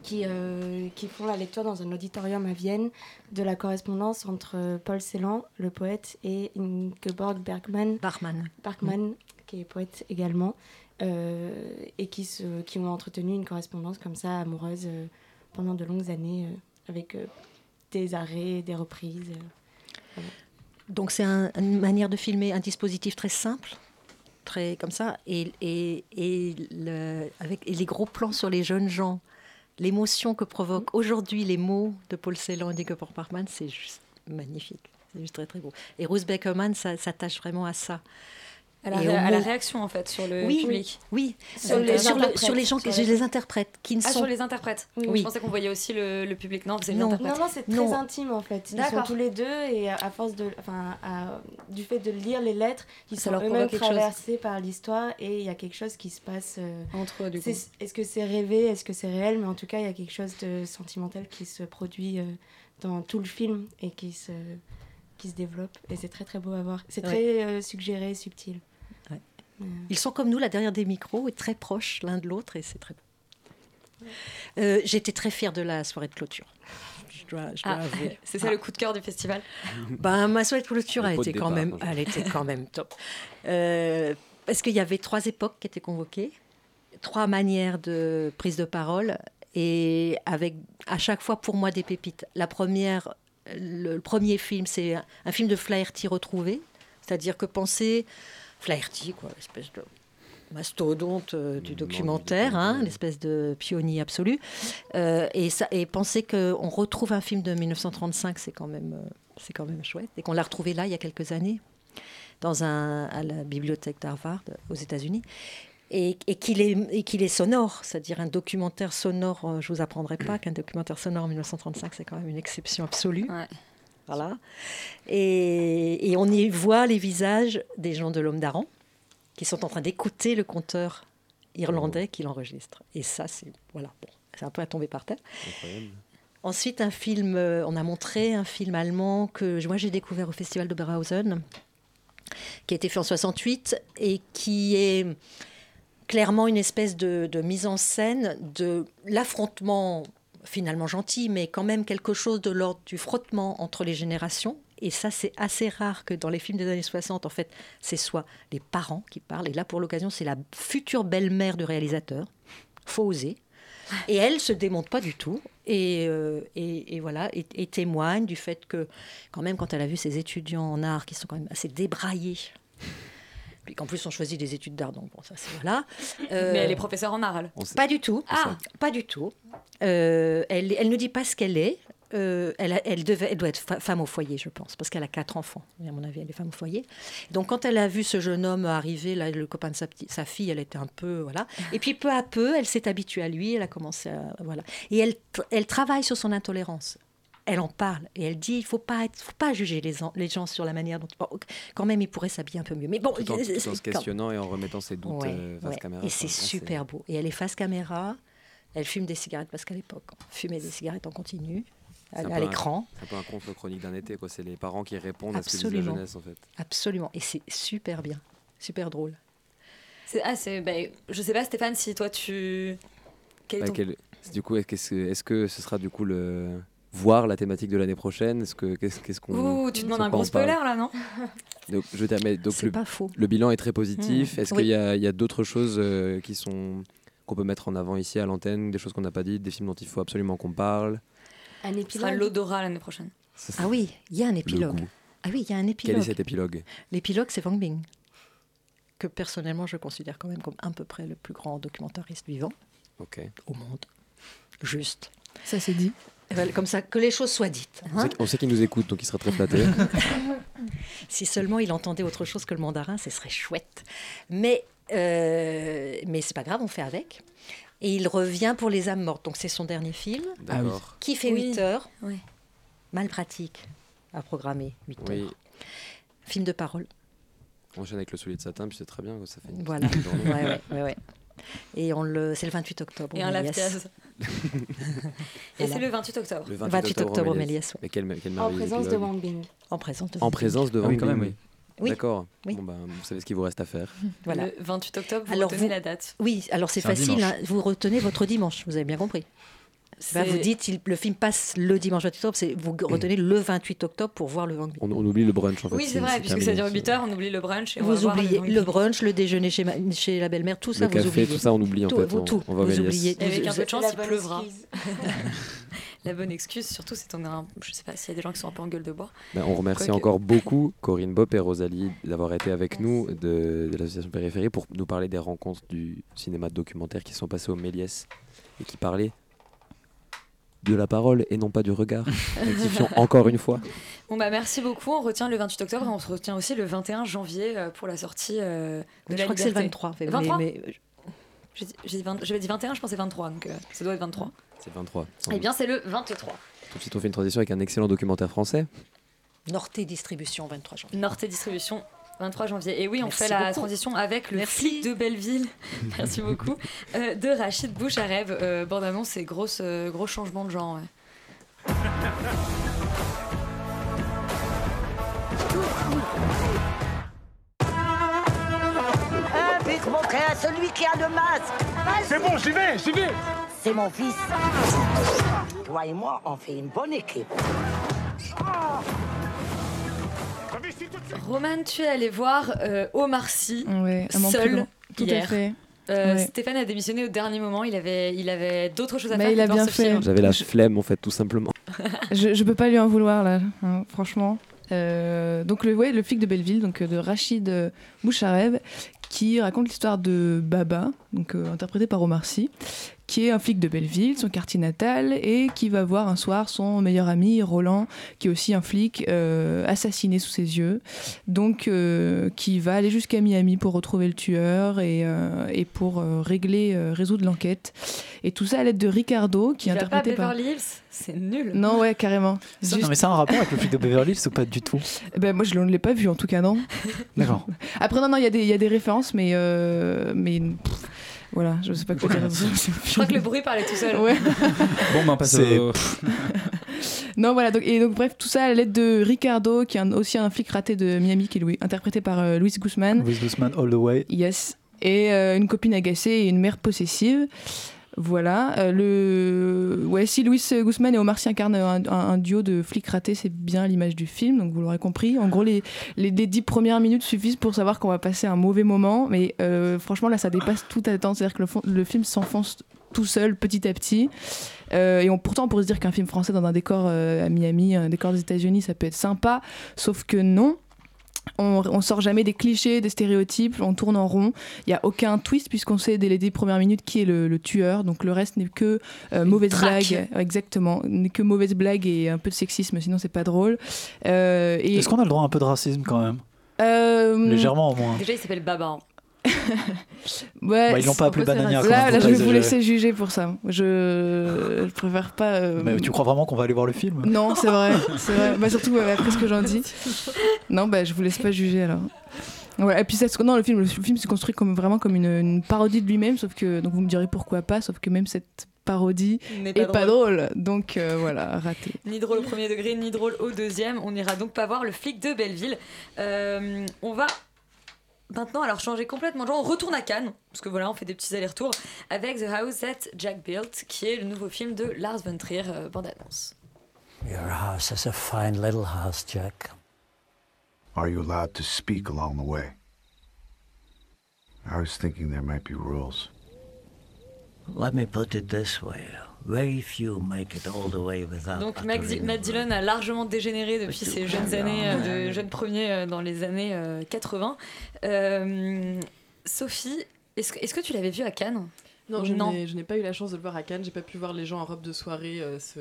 qui, euh, qui font la lecture dans un auditorium à Vienne de la correspondance entre Paul Celan, le poète, et Ingeborg Bergman, Bachmann, Bachmann qui est poète également, euh, et qui, se, qui ont entretenu une correspondance comme ça amoureuse euh, pendant de longues années euh, avec euh, des arrêts, des reprises. euh, voilà. Donc c'est un- une manière de filmer un dispositif très simple, très comme ça, et, et, et, le- avec, et les gros plans sur les jeunes gens, l'émotion que provoquent aujourd'hui les mots de Paul Celan et d'Ingeborg Bachmann, c'est juste magnifique. C'est juste très très beau. Et Ruth Beckerman s'attache vraiment à ça. À la, Et à la réaction, en fait, sur le oui, public. Oui, Sur les sur, le- interprètes. sur les gens, Sur les- les interprètes, qui ne Ah, sont sur les interprètes. Oui. Je pensais qu'on voyait aussi le, le public. Non, c'est Non. Non, non, c'est très Non. intime en fait. Ils sont D'accord. tous les deux et à force de, enfin, à- du fait de lire les lettres, ils Ça sont eux-mêmes chose. traversés par l'histoire et il y a quelque chose qui se passe euh, entre eux. Du coup. Est-ce que c'est rêvé, est-ce que c'est réel, mais en tout cas il y a quelque chose de sentimental qui se produit euh, dans tout le film et qui se, qui se développe et c'est très très beau à voir. C'est Ouais. très euh, suggéré, subtil. Ils sont comme nous, là, derrière des micros, et très proches l'un de l'autre, et c'est très beau. Euh, J'étais très fière de la soirée de clôture. Je dois, je dois Ah, avouer. c'est ça le coup de cœur du festival? Ben, ma soirée de clôture, Le elle était, quand départ, même, quand je- elle était quand même top. Euh, parce qu'il y avait trois époques qui étaient convoquées, trois manières de prise de parole, et avec à chaque fois pour moi des pépites. La première, le, le premier film, c'est un, un film de Flaherty retrouvé, c'est-à-dire que penser Flaherty, quoi, espèce de mastodonte euh, du documentaire, hein, l'espèce de pionnier absolu, Euh, et, ça, et penser qu'on retrouve un film de 1935, c'est quand même, euh, c'est quand même chouette, et qu'on l'a retrouvé là il y a quelques années, dans un, à la bibliothèque d'Harvard aux États-Unis. Et, et qu'il est, et qu'il est sonore, c'est-à-dire un documentaire sonore. Je vous apprendrai pas qu'un documentaire sonore en 1935, c'est quand même une exception absolue. Voilà. Et, et on y voit les visages des gens de l'homme d'Aran qui sont en train d'écouter le conteur irlandais qui l'enregistre. Et ça, c'est voilà. Bon, c'est un peu à tomber par terre. Incroyable. Ensuite, un film, euh, on a montré un film allemand que moi j'ai découvert au Festival d'Oberhausen, qui a été fait en 68 et qui est clairement une espèce de, de mise en scène de l'affrontement finalement gentil, mais quand même quelque chose de l'ordre du frottement entre les générations. Et ça, c'est assez rare que dans les films des années 60, en fait, c'est soit les parents qui parlent, et là, pour l'occasion, c'est la future belle-mère du réalisateur. Faut oser. Et elle se démonte pas du tout. Et, euh, et, voilà, et, et témoigne du fait que, quand même, quand elle a vu ses étudiants en art qui sont quand même assez débraillés, puis qu'en plus on choisit des études d'art, donc bon, ça c'est voilà. Euh, Mais elle est professeure en art. Pas du tout. Ah. Pas du tout. Euh, elle, elle ne dit pas ce qu'elle est. Euh, elle, a- elle, devait, elle doit être femme au foyer, je pense, parce qu'elle a quatre enfants. À mon avis, elle est femme au foyer. Donc, quand elle a vu ce jeune homme arriver, là, le copain de sa, petite- sa fille, elle était un peu. Voilà. Et puis, peu à peu, elle s'est habituée à lui, elle a commencé à. Voilà. Et elle, elle travaille sur son intolérance. Elle en parle et elle dit il faut pas être- faut pas juger les, en- les gens sur la manière dont bon, quand même ils pourraient s'habiller un peu mieux mais bon Tout en, tout en c'est- se quand- questionnant et en remettant ses doutes Ouais, euh, face ouais. caméra. Et c'est super beau. Et elle est face caméra. Elle fume des cigarettes parce qu'à l'époque, on fumait des cigarettes en continu à, l'écran. C'est un peu un contre chronique d'un été, quoi. C'est les parents qui répondent à ce que dit la Absolument. jeunesse, en fait. Absolument. Et c'est super bien, super drôle. C'est- Ah, c'est. bah, je sais pas, Stéphane, si toi tu. Quel Bah, ton- quel- c'est- Du coup, est-ce que, est-ce que ce sera du coup le voir la thématique de l'année prochaine Est-ce que qu'est-ce qu'on Ouh, tu demandes un gros spoiler là, non Donc, je mais donc C'est le, pas faux. le bilan est très positif. Mmh. Est-ce Oui. qu'il y a, d'autres choses euh, qui sont qu'on peut mettre en avant ici à l'antenne, des choses qu'on n'a pas dites, des films dont il faut absolument qu'on parle? Un sera l'odorat l'année prochaine. Ah oui, il y a un épilogue. Ah oui, il y a un Quel épilogue. est cet épilogue? L'épilogue, c'est Wang Bing, que personnellement je considère quand même comme à peu près le plus grand documentariste vivant au monde. Juste. Ça c'est dit. Comme ça, que les choses soient dites. On hein. sait, on sait qu'il nous écoute, donc il sera très flatté. Si seulement il entendait autre chose que le mandarin, ce serait chouette. Mais, euh, mais c'est pas grave, on fait avec. Et il revient pour Les âmes mortes. Donc c'est son dernier film. D'accord. Qui fait Oui. 8 heures. Mal pratique à programmer 8 Oui. heures. Film de parole. On enchaîne avec le soulier de satin, puis c'est très bien, ça fait une Voilà. petite journée. Ouais, ouais, ouais, ouais. Et on le, c'est le 28 octobre. Et un Méliès. Et Voilà. c'est le 28 octobre. Le 28 octobre au Méliès, ouais. Mais quel, quel En présence de. Wang Bing. En présence de En Wang présence de Ah oui, quand même, Bing. oui. Oui. D'accord. Oui. Bon, bah, vous savez ce qu'il vous reste à faire. Voilà. Le 28 octobre, vous Alors, retenez vous- la date. Oui, alors c'est facile. hein. vous retenez votre dimanche. Vous avez bien compris. Vous dites, il- le film passe le dimanche 28 octobre. C'est, vous retenez le 28 octobre pour voir le Bing. On, on oublie le brunch, en fait. Oui, c'est vrai, puisque ça dure 8 heures, on oublie le brunch. Et on va Vous voir oubliez le Bing. brunch, le déjeuner chez, ma- chez la belle-mère, tout ça, Le vous café, oubliez. tout ça, on oublie, en Tout, fait. vous- On- tout, on va vous oubliez. Et avec un peu de chance, il pleuvra. excuse. La bonne excuse, surtout, c'est qu'on a un... Je sais pas s'il y a des gens qui sont un peu en gueule de bois. Ben, on remercie Quoique. encore beaucoup Corinne Bopp et Rosalie d'avoir été avec nous de, de l'association Périphérie pour nous parler des rencontres du cinéma documentaire qui sont passées au Méliès et qui parlaient de la parole et non pas du regard. Encore une fois. Bon bah merci beaucoup, on retient le 28 octobre et on se retient aussi le 21 janvier euh, pour la sortie euh, de Je la crois que c'est le Liberté. 23. mais- 23 mais- J'ai dit- j'ai dit 20 J'avais dit 21, je pensais 23, donc euh, ça doit être 23. C'est 23. Eh bien c'est le 23. Tout de suite, on fait une transition avec un excellent documentaire français. Norté Distribution, 23 janvier. Norte Distribution, 23 janvier. Et oui, on Merci fait la transition avec le Merci. flic de Belleville, merci beaucoup, euh, de Rachid Bouchareb. Euh, Bande-annonce, c'est gros, euh, gros changement de genre. ouais. Vite montrer à celui qui a le masque. C'est bon, j'y vais, j'y vais. C'est mon fils. Toi et moi, on fait une bonne équipe. Roman, tu es allé voir euh, Omar Sy Ouais, seul Tout hier. à fait. Euh, Ouais. Stéphane a démissionné au dernier moment. Il avait, il avait d'autres choses à Mais faire. il a bien fait. J'avais la flemme, en fait, tout simplement. je, je peux pas lui en vouloir là, hein, franchement. Euh, donc le, ouais, le flic de Belleville, donc euh, de Rachid Bouchareb, qui raconte l'histoire de Baba, donc euh, interprété par Omar Sy, qui est un flic de Belleville, son quartier natal, et qui va voir un soir son meilleur ami Roland, qui est aussi un flic, euh, assassiné sous ses yeux, donc euh, qui va aller jusqu'à Miami pour retrouver le tueur et, et pour régler, résoudre l'enquête. Et tout ça à l'aide de Ricardo, qui est Il pas à interprété par... Beverly Hills? C'est nul. Non, ouais, carrément. Ça, Juste- Non, mais ça a un rapport avec le flic de Beverly Hills ou pas du tout? Eh Ben, moi, je ne l'ai pas vu, en tout cas, non. D'accord. Après, non, non, il y, a des- il y a des références, mais. euh, mais pff, Voilà, je sais pas quoi dire. Je crois que le bruit parlait tout seul. Ouais. Bon, ben passe C'est- au. Non, voilà, donc, et donc bref, tout ça à l'aide de Ricardo, qui est un- aussi un flic raté de Miami, qui est Louis- interprété par euh, Luis Guzman. Louis Guzman all the way. Yes. Et euh, une copine agacée et une mère possessive. Voilà. euh, si Luis Guzman et Omar Sy incarnent un, duo de flics ratés, c'est bien l'image du film, donc vous l'aurez compris. En gros, les, les, dix premières minutes suffisent pour savoir qu'on va passer un mauvais moment, mais euh, franchement, là, ça dépasse toute attente. C'est-à-dire que le, film s'enfonce tout seul, petit à petit. Euh, et pourtant, on pourrait se dire qu'un film français dans un décor à Miami, un décor des États-Unis, ça peut être sympa, sauf que non. On, on sort jamais des clichés, des stéréotypes, on tourne en rond. Il y a aucun twist puisqu'on sait dès les dix premières minutes qui est le, le tueur. Donc le reste n'est que euh, mauvaise blague, exactement, n'est que mauvaise blague et un peu de sexisme. Sinon c'est pas drôle. Euh, et Est-ce qu'on a le droit à un peu de racisme quand même? Euh, Légèrement au moins. Déjà, il s'appelle Baba. Ouais, Bah, ils l'ont pas appelé Banania. Là, là, je vais vous laisser juger pour ça. Je, je préfère pas. euh, Mais tu crois vraiment qu'on va aller voir le film? Non, c'est vrai, c'est vrai. Bah, surtout après ce que j'en dis. Non, bah je vous laisse pas juger alors. Ouais, et puis ça, non, le film, le film se construit comme vraiment comme une, une parodie de lui-même, sauf que donc vous me direz pourquoi pas, sauf que même cette parodie N'est est pas pas drôle, donc euh, voilà, raté. Ni drôle au premier degré, ni drôle au deuxième. On n'ira donc pas voir le flic de Belleville. Euh, on va maintenant alors changer complètement de genre. On retourne à Cannes, parce que voilà, on fait des petits allers-retours avec The House That Jack Built, qui est le nouveau film de Lars von Trier, euh, bande-annonce. Your house is a fine little house, Jack. Are you allowed to speak along the way? I was thinking there might be rules. Let me put it this way. Very few make it all the way without Donc Matt, Dillon a largement dégénéré depuis ses jeunes années, euh, de jeunes premiers euh, dans les années euh, 80. Euh, Sophie, est-ce que, est-ce que tu l'avais vu à Cannes? Non, je n'ai- pas eu la chance de le voir à Cannes. J'ai pas pu voir les gens en robe de soirée euh, se-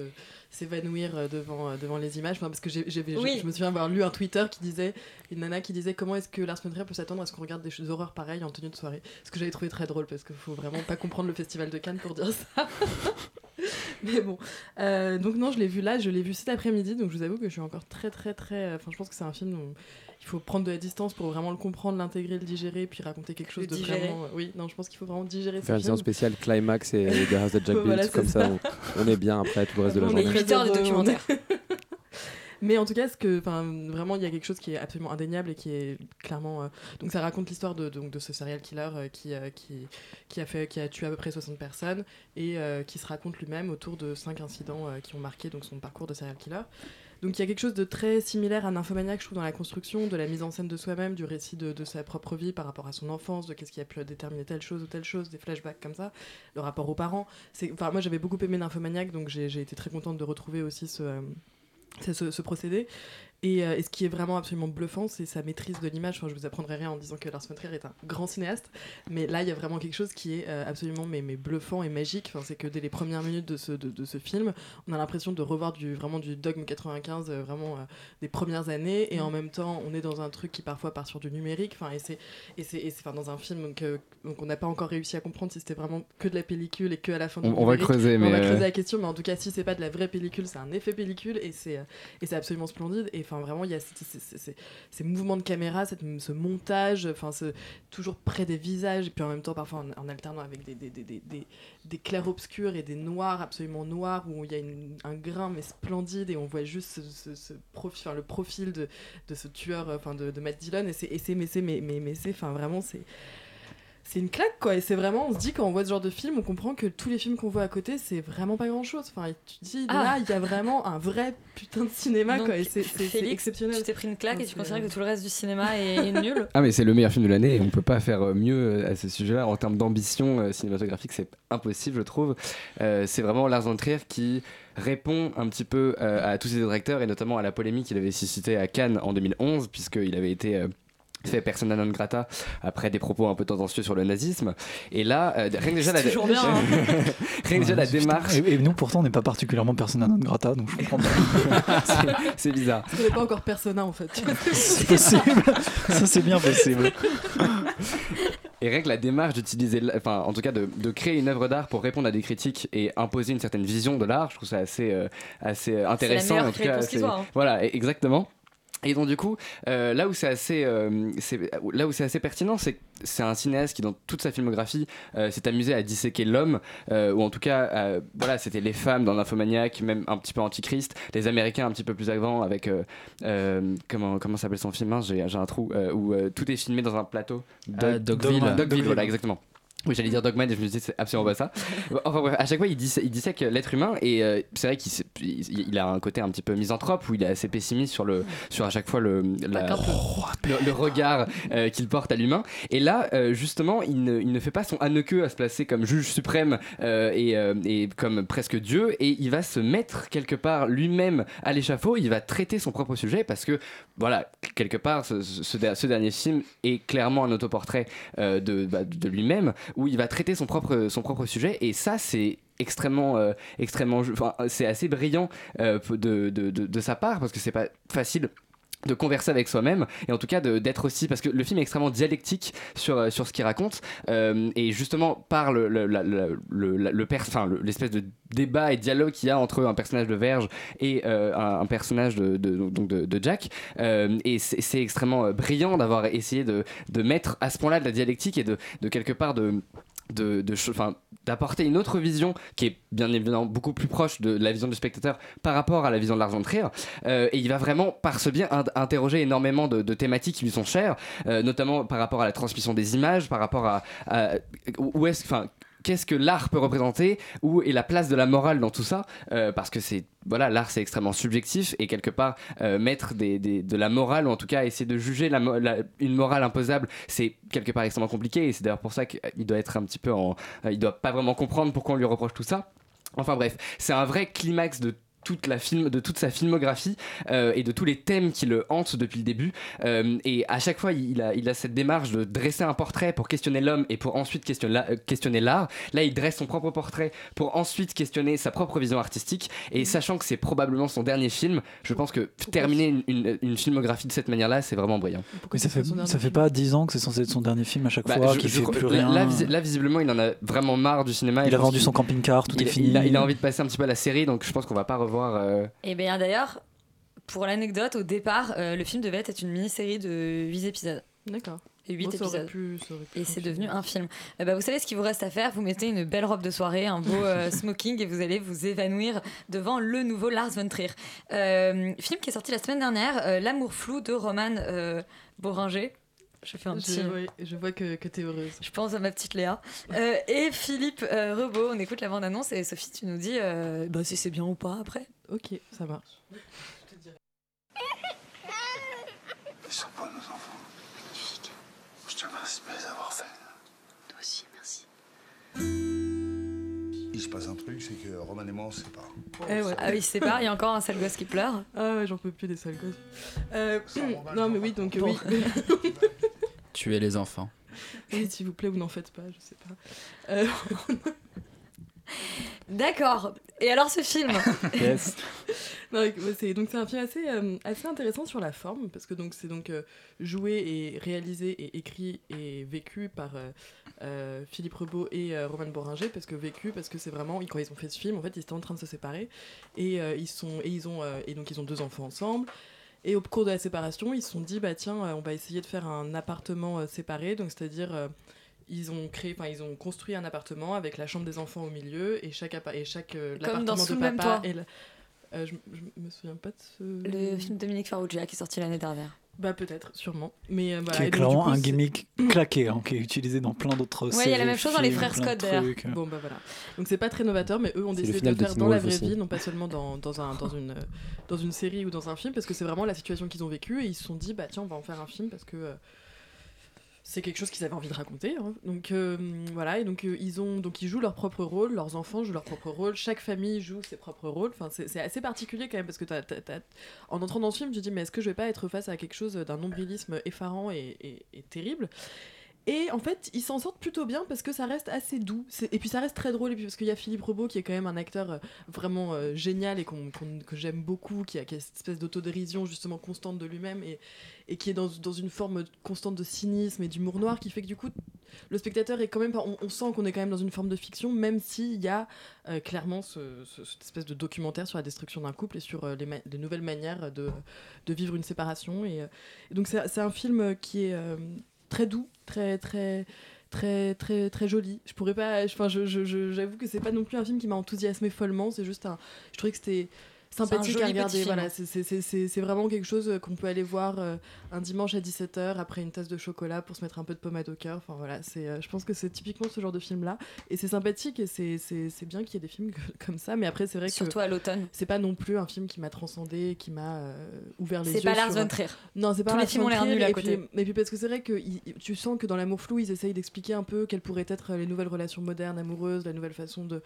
s'évanouir euh, devant, euh, devant les images. Enfin, parce que je- Oui. je, me souviens avoir lu un Twitter qui disait, une nana qui disait comment est-ce que Lars von Trier peut s'attendre à ce qu'on regarde des choses horreurs pareilles en tenue de soirée? Ce que j'avais trouvé très drôle parce qu'il faut vraiment pas comprendre le festival de Cannes pour dire ça. Mais bon, Euh, donc non, je l'ai vu là, je l'ai vu cet après-midi, donc je vous avoue que je suis encore très très très. Enfin, je pense que c'est un film dont il faut prendre de la distance pour vraiment le comprendre, l'intégrer, le digérer, puis raconter quelque chose Le de digérer. vraiment. euh, Oui, non, je pense qu'il faut vraiment digérer Faire une séance spéciale Climax et The House that Jack Built, Voilà, comme ça, ça. on, on est bien après tout le reste de la On est journée. huit heures de très heureux, documentaire. on est- Mais en tout cas, ce que, enfin, vraiment, il y a quelque chose qui est absolument indéniable et qui est clairement. euh, donc, ça raconte l'histoire de, donc, de ce serial killer euh, qui, euh, qui, qui, a fait, qui a tué à peu près 60 personnes et euh, qui se raconte lui-même autour de cinq incidents euh, qui ont marqué donc, son parcours de serial killer. Donc il y a quelque chose de très similaire à Nymphomaniac, je trouve, dans la construction, de la mise en scène de soi-même, du récit de, sa propre vie par rapport à son enfance, de qu'est-ce qui a pu déterminer telle chose ou telle chose, des flashbacks comme ça, le rapport aux parents. Moi j'avais beaucoup aimé Nymphomaniac, donc j'ai, été très contente de retrouver aussi ce, euh, procédé. Et, euh, et ce qui est vraiment absolument bluffant, c'est sa maîtrise de l'image. Enfin, je vous apprendrai rien en disant que Lars von Trier est un grand cinéaste, mais là, il y a vraiment quelque chose qui est euh, absolument mais, mais bluffant et magique. Enfin, c'est que dès les premières minutes de ce, de, de ce film, on a l'impression de revoir du, vraiment du dogme 95, euh, vraiment des premières années, et en même temps, on est dans un truc qui parfois part sur du numérique. Enfin, et c'est, et c'est, et c'est- enfin, dans un film euh, donc on n'a pas encore réussi à comprendre si c'était vraiment que de la pellicule et que à la fin du On- on va creuser, on mais, va creuser la question, mais en tout cas, si c'est pas de la vraie pellicule, c'est un effet pellicule, et c'est, et c'est absolument splendide. Et enfin, vraiment, il y a ces, mouvements de caméra, cette, ce montage, enfin, toujours près des visages, et puis en même temps, parfois en, alternant avec des, des, des, des, clairs-obscurs et des noirs absolument noirs, où il y a un grain mais splendide, et on voit juste ce, le profil de, de ce tueur, enfin, de, de Matt Dillon, et c'est, mais c'est, mais, mais, mais c'est, enfin, vraiment, c'est c'est une claque quoi et c'est vraiment on se dit quand on voit ce genre de film on comprend que tous les films qu'on voit à côté c'est vraiment pas grand chose enfin tu te dis Ah. là il y a vraiment un vrai putain de cinéma Donc, quoi et c'est c'est- c'est Félix, exceptionnel. Tu t'es pris une claque et tu considères que tout le reste du cinéma est, est nul. Ah mais c'est le meilleur film de l'année et on peut pas faire euh, mieux euh, à ce sujet-là. En termes d'ambition euh, cinématographique c'est impossible je trouve. Euh, c'est vraiment Lars von Trier qui répond un petit peu euh, à tous ses détracteurs et notamment à la polémique qu'il avait suscité à Cannes en 2011 puisqu'il avait été euh, fait persona non grata après des propos un peu tendancieux sur le nazisme et là euh, rien que déjà la C'est toujours bien, hein. rien que déjà la démarche Et, et nous, pourtant, on n'est pas particulièrement persona non grata, donc je comprends pas. c'est- bizarre on n'est pas encore persona en fait c'est possible. Ça, c'est bien possible. Et rien que la démarche d'utiliser, enfin en tout cas de, de créer une œuvre d'art pour répondre à des critiques et imposer une certaine vision de l'art, je trouve ça assez, euh, assez intéressant. meilleure en tout cas, soit, hein. Voilà, exactement. Et donc du coup, euh, là où c'est assez, euh, là où c'est assez pertinent, c'est que c'est un cinéaste qui, dans toute sa filmographie, euh, s'est amusé à disséquer l'homme, ou en tout cas, voilà, c'était les femmes dans Nymphomaniac, même un petit peu Antichrist, les Américains un petit peu plus avant avec comment comment s'appelle son film, hein, j'ai un trou, où tout est filmé dans un plateau. Dogville, Dogville. voilà, exactement. Oui, j'allais dire Dogman et je me disais c'est absolument pas ça. Enfin bref, à chaque fois il, il dissèque l'être humain et euh, c'est vrai qu'il il, a un côté un petit peu misanthrope où il est assez pessimiste sur le sur à chaque fois le la- le, le regard euh, qu'il porte à l'humain. Et là, euh, justement, il ne, il ne fait pas son Haneke à se placer comme juge suprême et, et comme presque Dieu, et il va se mettre quelque part lui-même à l'échafaud. Il va traiter son propre sujet parce que, voilà, quelque part, ce, ce- ce der- ce dernier film est clairement un autoportrait de, bah, de lui-même où il va traiter son propre, sujet, et ça, c'est extrêmement euh, extrêmement c'est assez brillant euh, de sa part parce que c'est pas facile de converser avec soi-même et en tout cas d'être aussi parce que le film est extrêmement dialectique sur, euh, sur ce qu'il raconte euh, et justement par le, l'espèce de débat et dialogue qu'il y a entre un personnage de Verge et euh, un, personnage de, donc de, Jack et c'est extrêmement brillant d'avoir essayé de, de mettre à ce point-là de la dialectique et de, de quelque part de de, de d'apporter une autre vision qui est bien évidemment beaucoup plus proche de la vision du spectateur par rapport à la vision de Lars von Trier Euh, et il va vraiment par ce biais in- interroger énormément de, de thématiques qui lui sont chères euh, notamment par rapport à la transmission des images par rapport à, où est-ce Qu'est-ce que l'art peut représenter Où est la place de la morale dans tout ça Euh, Parce que c'est voilà, l'art c'est extrêmement subjectif et quelque part euh, mettre de la morale ou en tout cas essayer de juger une morale imposable, c'est quelque part extrêmement compliqué et c'est d'ailleurs pour ça qu'il doit être un petit peu en, euh, il doit pas vraiment comprendre pourquoi on lui reproche tout ça. Enfin bref, c'est un vrai climax de toute la film de toute sa filmographie euh, et de tous les thèmes qui le hantent depuis le début Euh, et à chaque fois il a, il a cette démarche de dresser un portrait pour questionner l'homme et pour ensuite questionner euh, questionner l'art là il dresse son propre portrait pour ensuite questionner sa propre vision artistique et sachant que c'est probablement son dernier film je pense que terminer une, une- une filmographie de cette manière là c'est vraiment brillant Mais ça fait, ça fait pas 10 ans que c'est censé être son dernier film à chaque Bah, fois, qu'il fait plus rien. Là, visi- là, visiblement, il en a vraiment marre du cinéma. Il a vendu son camping-car, tout il- est fini. Il a, il a envie de passer un petit peu à la série, donc je pense qu'on va pas revoir. Euh, Et bien d'ailleurs, pour l'anecdote, au départ, euh, le film devait être une mini-série de 8 épisodes. D'accord. Et 8 Bon, ça aurait épisodes. et c'est devenu un film. Eh ben, vous savez ce qu'il vous reste à faire? Vous mettez une belle robe de soirée, un beau euh, smoking et vous allez vous évanouir devant le nouveau Lars von Trier. Euh, film qui est sorti la semaine dernière, euh, L'amour flou de Roman euh, Boringer. Je fais un Je- petit. ouais, je vois que, que t'es heureuse. Je pense à ma petite Léa. Euh, et Philippe euh, Rebaud, on écoute la bande-annonce et Sophie, tu nous dis euh, bah, si c'est bien ou pas après. Ok, ça marche. Ils sont pas nos enfants. Je te remercie de les avoir faits. Toi aussi, merci. Il se passe un truc, c'est que Roman et moi, on se sépare. Eh ouais. Ah oui, c'est pas, il y a encore un sale gosse qui pleure. Ah ouais, j'en peux plus des sales gosses. Euh, non, mais oui, donc Bon. oui. Tuer les enfants. s'il vous plaît, ou n'en faites pas, je sais pas. Euh, D'accord. Et alors ce film Yes. Non, c'est donc c'est un film assez euh, assez intéressant sur la forme parce que donc c'est donc euh, joué et réalisé et écrit et vécu par euh, Philippe Rebaud et euh, Roman Boringer parce que vécu parce que c'est vraiment quand ils ont fait ce film en fait ils étaient en train de se séparer et euh, ils sont et ils ont euh, et donc ils ont deux enfants ensemble et au cours de la séparation ils se sont dit bah tiens euh, on va essayer de faire un appartement euh, séparé donc c'est à dire ils ont créé, enfin ils ont construit un appartement avec la chambre des enfants au milieu et chaque et chaque euh, Comme dans l'appartement de papa et la- euh, je, je me souviens pas de ce Le film de Dominique Farrugia qui est sorti l'année dernière. Bah peut-être, sûrement. Mais euh, voilà, qui est clairement coup, un gimmick claqué, hein, qui est utilisé dans plein d'autres Ouais, il y a la séries, même chose dans les Frères Scott, d'ailleurs. Bon bah voilà. Donc c'est pas très novateur, mais eux ont décidé de le faire dans la vraie aussi. vie, non pas seulement dans, dans, un, dans, une, dans une série ou dans un film, parce que c'est vraiment la situation qu'ils ont vécue et ils se sont dit bah tiens on va en faire un film parce que euh, c'est quelque chose qu'ils avaient envie de raconter. hein. Donc euh, voilà, et donc euh, ils ont donc ils jouent leur propre rôle, leurs enfants jouent leur propre rôle, chaque famille joue ses propres rôles. Enfin c'est assez particulier quand même parce que en entrant dans ce film, tu te dis mais est-ce que je vais pas être face à quelque chose d'un nombrilisme effarant et terrible? Et en fait, ils s'en sortent plutôt bien parce que ça reste assez doux. Et puis ça reste très drôle. Et puis parce qu'il y a Philippe Rebaud qui est quand même un acteur euh, vraiment euh, génial et qu'on- que j'aime beaucoup, qui a, cette espèce d'autodérision justement constante de lui-même et, qui est dans, une forme constante de cynisme et d'humour noir qui fait que du coup, le spectateur est quand même, on, sent qu'on est quand même dans une forme de fiction, même s'il y a euh, clairement ce- ce- cette espèce de documentaire sur la destruction d'un couple et sur les, nouvelles manières de, vivre une séparation. Et, donc c'est un film qui est très doux, très très très très très joli. Je pourrais pas, enfin je- je- je- j'avoue que c'est pas non plus un film qui m'a enthousiasmé follement. C'est juste un, je trouvais que c'était sympathique à regarder. Voilà, c'est- c'est- c'est c'est- c'est vraiment quelque chose qu'on peut aller voir euh, un dimanche à 17h après une tasse de chocolat pour se mettre un peu de pommade au cœur. Enfin voilà, c'est, euh, je pense que c'est typiquement ce genre de film là. Et c'est sympathique et c'est- c'est c'est bien qu'il y ait des films comme ça. Mais après, c'est vrai que. Surtout à l'automne. C'est pas non plus un film qui m'a transcendé, qui m'a euh, ouvert les C'est yeux. pas Lars von Trier. Non, c'est pas Tous les films ont l'air nuls à côté. puis- mais puis parce que c'est vrai que tu sens que dans l'amour flou, ils essayent d'expliquer un peu quelles pourraient être les nouvelles relations modernes, amoureuses, la nouvelle façon de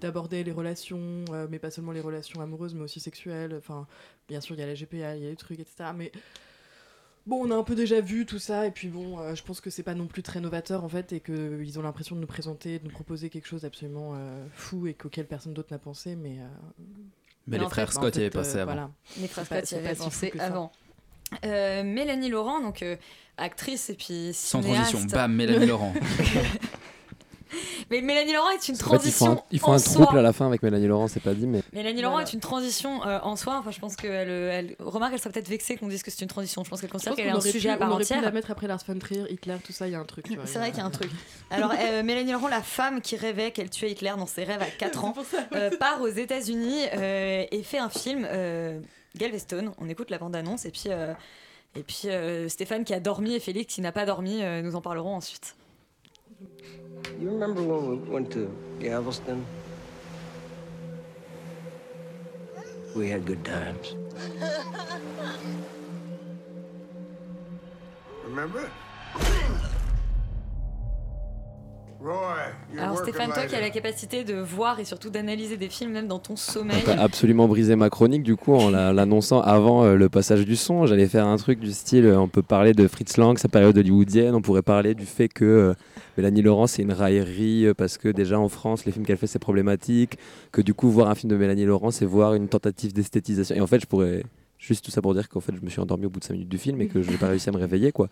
d'aborder les relations, euh, mais pas seulement les relations amoureuses, mais aussi sexuelles. Enfin, bien sûr, il y a la GPA, il y a les trucs, etc. Mais bon, on a un peu déjà vu tout ça, et puis bon, euh, je pense que c'est pas non plus très novateur en fait, et qu'ils ont l'impression de nous présenter, de nous proposer quelque chose d'absolument euh, fou et qu'auquel personne d'autre n'a pensé, mais. euh, Mais les frères fait, Scott y avaient pensé euh, avant. voilà. Les frères Scott y avaient pensé avant. Euh, Mélanie Laurent, donc euh, actrice et puis Sans cinéaste. transition, bam, Mélanie Laurent. Mais Mélanie Laurent est une En fait, ils font transition un, ils font en un soi. trouble à la fin avec Mélanie Laurent, c'est pas dit, mais. Mélanie Laurent est une transition euh, en soi. Enfin, je pense qu'elle, elle, remarque, elle serait peut-être vexée qu'on dise que c'est une transition. Je pense qu'elle considère qu'elle est un sujet pu- à part on pu entière. la mettre après Lars von Trier, Hitler, tout ça, il y a un truc. C'est vrai qu'il y a un truc. Alors, euh, Mélanie Laurent, la femme qui rêvait qu'elle tuait Hitler dans ses rêves à 4 ans, euh, part aux États-Unis euh, et fait un film, euh, Galveston. On écoute la bande-annonce et puis, euh, et puis euh, Stéphane qui a dormi et Félix qui n'a pas dormi, euh, nous en parlerons ensuite. You remember when we went to Galveston? We had good times. Remember? Alors Stéphane, toi qui as la capacité de voir et surtout d'analyser des films même dans ton sommeil. T'as absolument brisé ma chronique du coup en la- l'annonçant avant euh, le passage du son. J'allais faire un truc du style, euh, on peut parler de Fritz Lang, sa période hollywoodienne, on pourrait parler du fait que euh, Mélanie Laurent c'est une raillerie euh, parce que déjà en France les films qu'elle fait c'est problématique, que du coup voir un film de Mélanie Laurent c'est voir une tentative d'esthétisation. Et en fait je pourrais... Juste tout ça pour dire qu'en fait je me suis endormi au bout de 5 minutes du film et que je n'ai pas réussi à me réveiller quoi.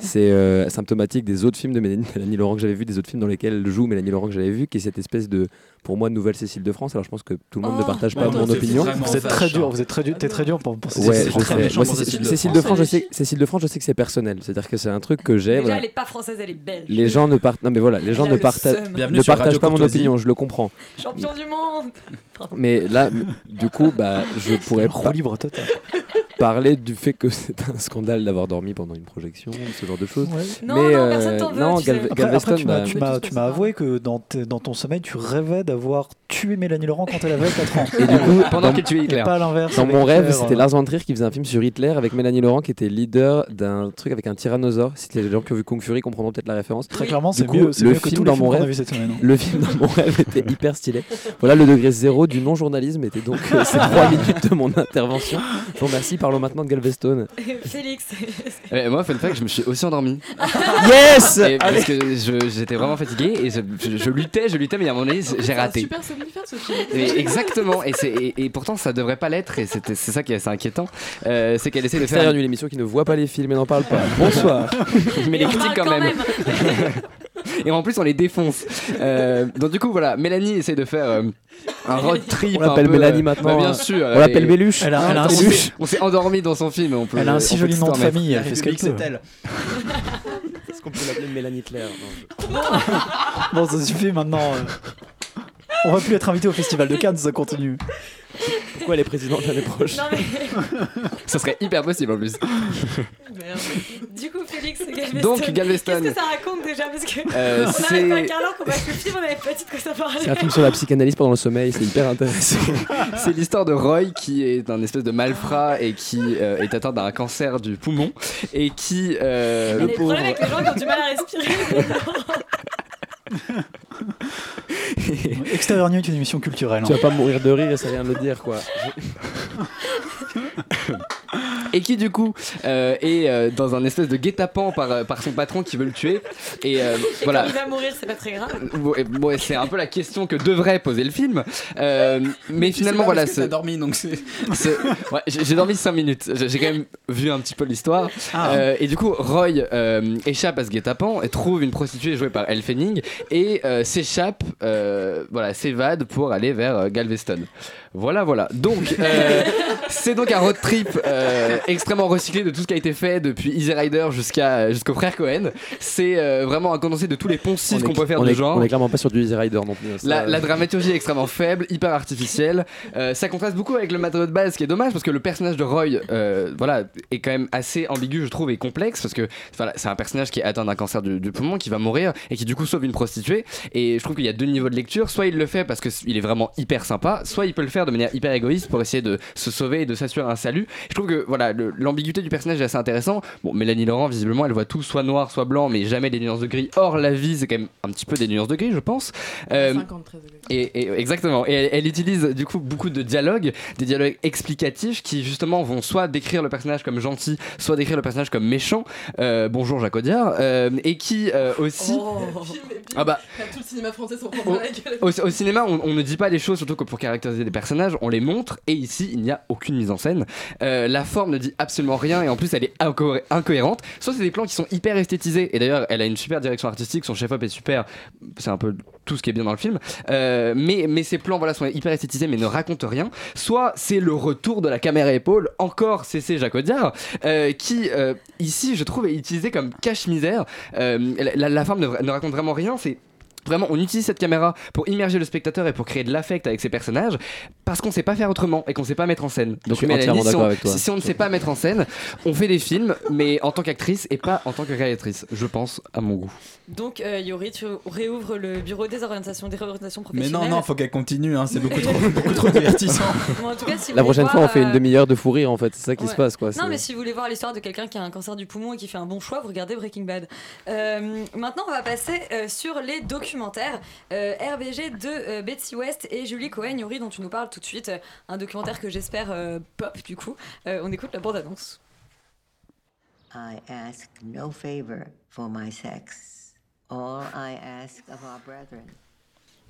C'est euh, symptomatique des autres films de Mélanie, Mélanie Laurent que j'avais vu, des autres films dans lesquels joue Mélanie Laurent que j'avais vu, qui est cette espèce de, pour moi, nouvelle Cécile de France. Alors je pense que tout le monde ne Oh, partage pas mon opinion. vraiment Vous êtes très dur, vous êtes très dur, t'es très dur pour. Ouais, je sais. Moi, pour Cécile, Cécile de France. de France, je sais, Cécile de France, je sais que c'est personnel. C'est-à-dire que c'est un truc que j'ai. Déjà, voilà. elle est pas française, elle est belge. Les gens ne partagent. Non, mais voilà, les gens ne partagent, ne partagent pas mon opinion. Je le comprends. Champion du monde Mais là, du coup, bah, je pourrais pas libre total. Parler du fait que c'est un scandale d'avoir dormi pendant une projection, ce genre de choses. Non, mais non, euh, personne t'en veut, non, tu Après, Galveston, après, tu m'as- bah, avoué que dans, dans ton sommeil, tu rêvais d'avoir tué Mélanie Laurent quand elle avait 4 ans. Et du coup, Pendant qu'elle tuait Hitler. Et pas à l'inverse. Dans mon rêve, Hitler, c'était Lars von Trier qui faisait un film sur Hitler avec Mélanie Laurent qui était leader d'un truc avec un tyrannosaure. Si les gens qui ont vu Kung Fury comprendront peut-être la référence. Très clairement, Du c'est coup, mieux, c'est le que film dans mon rêve. hein. Le film dans mon rêve était hyper stylé. Voilà le degré zéro du non-journalisme était donc euh, ces trois minutes de mon intervention. Je vous remercie. Parlons maintenant de Galveston. Félix. Eh, moi, fun fact, je me suis aussi endormi. Yes Et Parce que j'étais vraiment fatigué et je, je- je luttais, je luttais, mais à un moment donné, j'ai C'est raté. super somnifère ce film. Exactement, et, c'est- et, et pourtant ça devrait pas l'être, et c'est ça qui est assez inquiétant. Euh, c'est qu'elle essaie de faire. Nuit, l'émission qui ne voit pas les films et n'en parle pas. Bonsoir. mais les critiques quand même. Et en plus, on les défonce. Euh, donc, du coup, voilà, Mélanie essaie de faire euh, un road trip. On l'appelle Mélanie euh, maintenant, bah, bien hein. sûr. On l'appelle Béluche. Elle a- elle a un on s'est- On s'est endormi dans son film. On peut, Elle a un si joli nom de famille, elle fait ce qu'elle peut. Est-ce qu'on peut l'appeler Mélanie Hitler Bon, ça suffit maintenant. On va plus être invité au festival de Cannes, ça continue. Pourquoi elle est présidente l'année prochaine Non mais Ça serait hyper possible en plus. Merde. Du coup, Félix, Galveston. Donc, Galveston. Qu'est-ce que ça raconte déjà? Parce que Euh, on c'est- arrive à un quart d'heure qu'on va le film, on avait pas dit de quoi ça parlait. C'est un film sur la psychanalyse pendant le sommeil, c'est hyper intéressant. C'est l'histoire de Roy qui est un espèce de malfrat et qui euh, est atteint d'un cancer du poumon et qui euh, a des problèmes avec les gens qui ont du mal à respirer. Extérieur Nuit est une émission culturelle. Tu hein. vas pas mourir de rire et ça vient de le dire quoi. et qui du coup euh, est euh, dans un espèce de guet-apens par, euh, par son patron qui veut le tuer. Et, euh, Et voilà. quand il va mourir, c'est pas très grave. Bon, et- bon, et c'est un peu la question que devrait poser le film. Euh, mais Tu sais finalement, voilà. parce que ce- t'as dormi, donc c'est. ce- ouais, j'ai dormi 5 minutes. J'ai quand même vu un petit peu l'histoire. Ah. Euh, et du coup, Roy euh, échappe à ce guet-apens et trouve une prostituée jouée par Elle Fanning et euh, s'échappe, euh, voilà, s'évade pour aller vers euh, Galveston. Voilà, voilà. Donc, euh, c'est donc un road trip euh, extrêmement recyclé de tout ce qui a été fait depuis Easy Rider jusqu'à jusqu'au frère Cohen. C'est euh, vraiment un condensé de tous les poncifs On qu'on peut faire on de est- genre. On est clairement pas sur du Easy Rider non plus. hein, ça- La, la dramaturgie est extrêmement faible, hyper artificielle. Euh, ça contraste beaucoup avec le matériau de base, ce qui est dommage parce que le personnage de Roy, euh, voilà, est quand même assez ambigu, je trouve, et complexe parce que voilà, c'est un personnage qui est atteint d'un cancer du, du poumon, qui va mourir et qui du coup sauve une prostituée. Et je trouve qu'il y a deux niveaux de lecture. Soit il le fait parce qu'il est vraiment hyper sympa, soit il peut le faire de manière hyper égoïste pour essayer de se sauver et de s'assurer un salut. Je trouve que voilà, l'ambiguïté du personnage est assez intéressant. Bon, Mélanie Laurent, visiblement, elle voit tout soit noir, soit blanc, mais jamais des nuances de gris. Or, la vie, c'est quand même un petit peu des nuances de gris, je pense. Euh, 53 et, et- exactement. Et elle, elle utilise du coup beaucoup de dialogues, des dialogues explicatifs qui justement vont soit décrire le personnage comme gentil, soit décrire le personnage comme méchant. Euh, bonjour Jacques Audiard. Euh, et qui aussi. Ah bah. Tout le cinéma français s'en prend Au, la gueule. au- au cinéma, on, on ne dit pas les choses, surtout que pour caractériser des on les montre, et ici, il n'y a aucune mise en scène. Euh, la forme ne dit absolument rien, et en plus, elle est inco- incohérente. Soit c'est des plans qui sont hyper esthétisés, et d'ailleurs, elle a une super direction artistique, son chef-op est super, c'est un peu tout ce qui est bien dans le film. Euh, mais, mais ces plans, voilà, sont hyper esthétisés, mais ne racontent rien. Soit c'est le retour de la caméra épaule, encore CC Jacques Audiard, euh, qui, ici, je trouve, est utilisé comme cache-misère. La, la forme ne, ne raconte vraiment rien, c'est Vraiment, on utilise cette caméra pour immerger le spectateur et pour créer de l'affect avec ses personnages parce qu'on sait pas faire autrement et qu'on sait pas mettre en scène. Je suis Mélanie, entièrement si on- d'accord avec toi. Si, si on ne sait pas mettre en scène, on fait des films, mais en tant qu'actrice et pas en tant que réalisatrice, je pense, à mon goût. Donc, euh, Yori, tu réouvres le bureau des orientations, des réorientations Mais professionnelles. non, non, faut qu'elle continue, hein, c'est beaucoup trop, beaucoup trop divertissant. Bon, en tout cas, si vous La prochaine fois, on fait une euh, demi-heure de fou rire en fait, c'est ça qui Ouais. se passe quoi. Non, mais si vous voulez voir l'histoire de quelqu'un qui a un cancer du poumon et qui fait un bon choix, vous regardez Breaking Bad. Euh, maintenant, on va passer euh, sur les documentaires. Euh, RBG de euh, Betsy West et Julie Cohen, Yori, dont tu nous parles tout de suite. Euh, un documentaire que j'espère pop, du coup. On écoute la bande-annonce. I ask no favor for my sex. All I ask of our brethren.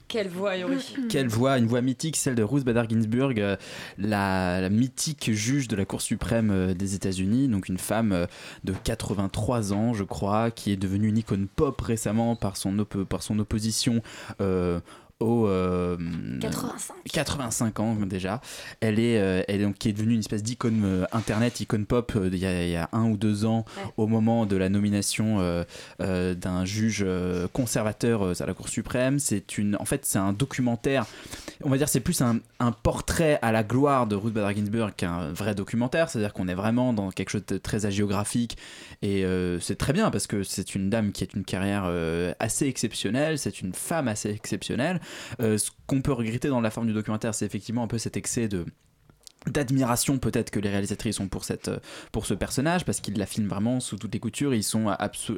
Quelle voix, Yori Quelle voix, une voix mythique, celle de Ruth Bader Ginsburg, euh, la, mythique juge de la Cour suprême euh, des États-Unis, donc une femme euh, de 83 ans, je crois, qui est devenue une icône pop récemment par son, opposition. Au euh, 85. 85 ans déjà. Elle est, euh, elle est donc qui est devenue une espèce d'icône euh, internet, icône pop euh, il y, a, il y a un ou deux ans Ouais. au moment de la nomination euh, euh, d'un juge euh, conservateur euh, à la Cour suprême. C'est une, en fait, c'est un documentaire. On va dire c'est plus un, un portrait à la gloire de Ruth Bader Ginsburg qu'un vrai documentaire. C'est-à-dire qu'on est vraiment dans quelque chose de très hagiographique et euh, c'est très bien parce que c'est une dame qui a une carrière euh, assez exceptionnelle. C'est une femme assez exceptionnelle. Euh, ce qu'on peut regretter dans la forme du documentaire, c'est effectivement un peu cet excès de d'admiration peut-être que les réalisatrices ont pour cette pour ce personnage parce qu'ils la filment vraiment sous toutes les coutures. Ils sont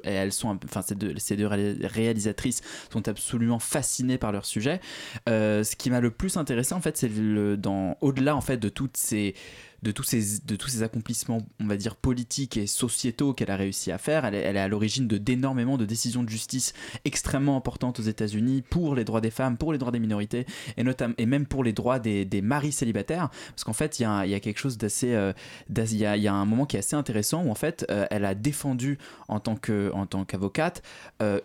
et elles sont enfin ces deux, ces deux ré- réalisatrices sont absolument fascinées par leur sujet. Euh, ce qui m'a le plus intéressé en fait c'est dans au-delà en fait de toutes ces de tous ces de tous ces accomplissements on va dire politiques et sociétaux qu'elle a réussi à faire elle est, à l'origine de d'énormément de décisions de justice extrêmement importantes aux États-Unis pour les droits des femmes pour les droits des minorités et notamment et même pour les droits des, des maris célibataires. Parce qu'en fait il y a, il y a quelque chose d'assez euh, il y, a, y a un moment qui est assez intéressant où en fait euh, elle a défendu en tant qu'avocate euh,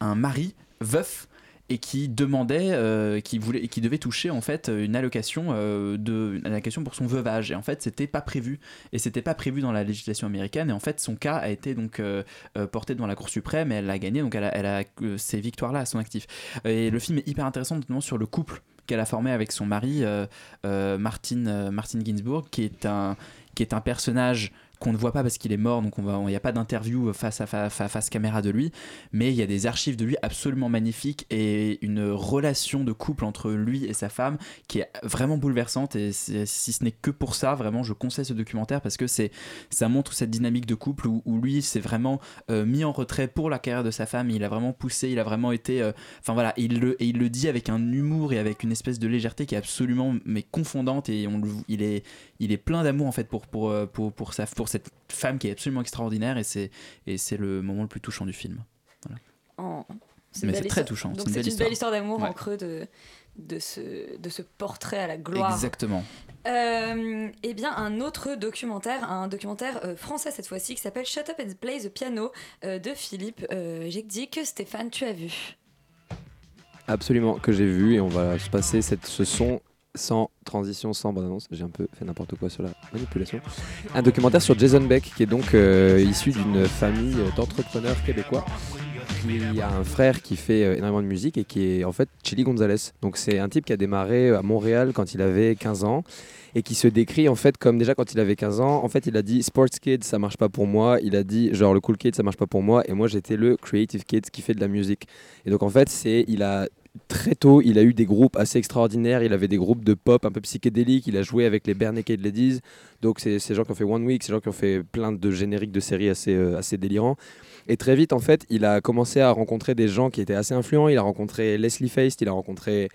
un mari veuf et qui demandait, euh, qui voulait, qui devait toucher en fait une allocation euh, une allocation pour son veuvage. Et en fait, c'était pas prévu. Et c'était pas prévu dans la législation américaine. Et en fait, son cas a été donc euh, porté devant la Cour suprême et elle l'a gagné. Donc, elle a, ces victoires-là à son actif. Et le film est hyper intéressant, notamment sur le couple qu'elle a formé avec son mari, Martin, Martin Ginsburg, qui est un qui est un personnage qu'on ne voit pas parce qu'il est mort, donc il n'y a pas d'interview face à fa- fa- face caméra de lui, mais il y a des archives de lui absolument magnifiques et une relation de couple entre lui et sa femme qui est vraiment bouleversante. Et si ce n'est que pour ça, vraiment, je conseille ce documentaire parce que ça montre cette dynamique de couple où, lui s'est vraiment euh, mis en retrait pour la carrière de sa femme. Il a vraiment poussé, il a vraiment été, euh, enfin voilà, et il le il le dit avec un humour et avec une espèce de légèreté qui est absolument mais confondante et il est il est plein d'amour en fait pour pour euh, pour pour sa pour cette femme qui est absolument extraordinaire et c'est et c'est le moment le plus touchant du film. Voilà. En- Mais c'est très touchant, Donc c'est une c'est belle une belle histoire. histoire d'amour Ouais. en creux de, de, ce, de ce portrait à la gloire. Exactement. Euh, eh bien, un autre documentaire, un documentaire euh, français cette fois-ci, qui s'appelle Shut Up and Play the Piano euh, de Philippe euh, dit que Stéphane, tu as vu. Absolument, que j'ai vu et on va se passer cette, ce son sans transition, sans bande-annonce. J'ai un peu fait n'importe quoi sur la manipulation. Un documentaire sur Jason Beck qui est donc euh, issu d'une famille d'entrepreneurs québécois qui a un frère qui fait euh, énormément de musique et qui est en fait Chili Gonzalez. Donc c'est un type qui a démarré à Montréal quand il avait 15 ans et qui se décrit en fait comme déjà quand il avait 15 ans, en fait il a dit sports kid ça marche pas pour moi, il a dit genre le cool kid ça marche pas pour moi et moi j'étais le creative kid qui fait de la musique. Et donc en fait c'est il a très tôt, il a eu des groupes assez extraordinaires. Il avait des groupes de pop un peu psychédéliques. Il a joué avec les Bare Naked Ladies. Donc, c'est ces gens qui ont fait One Week, ces gens qui ont fait plein de génériques de séries assez, euh, assez délirants. Et très vite, en fait, il a commencé à rencontrer des gens qui étaient assez influents. Il a rencontré Leslie Feist, il a rencontré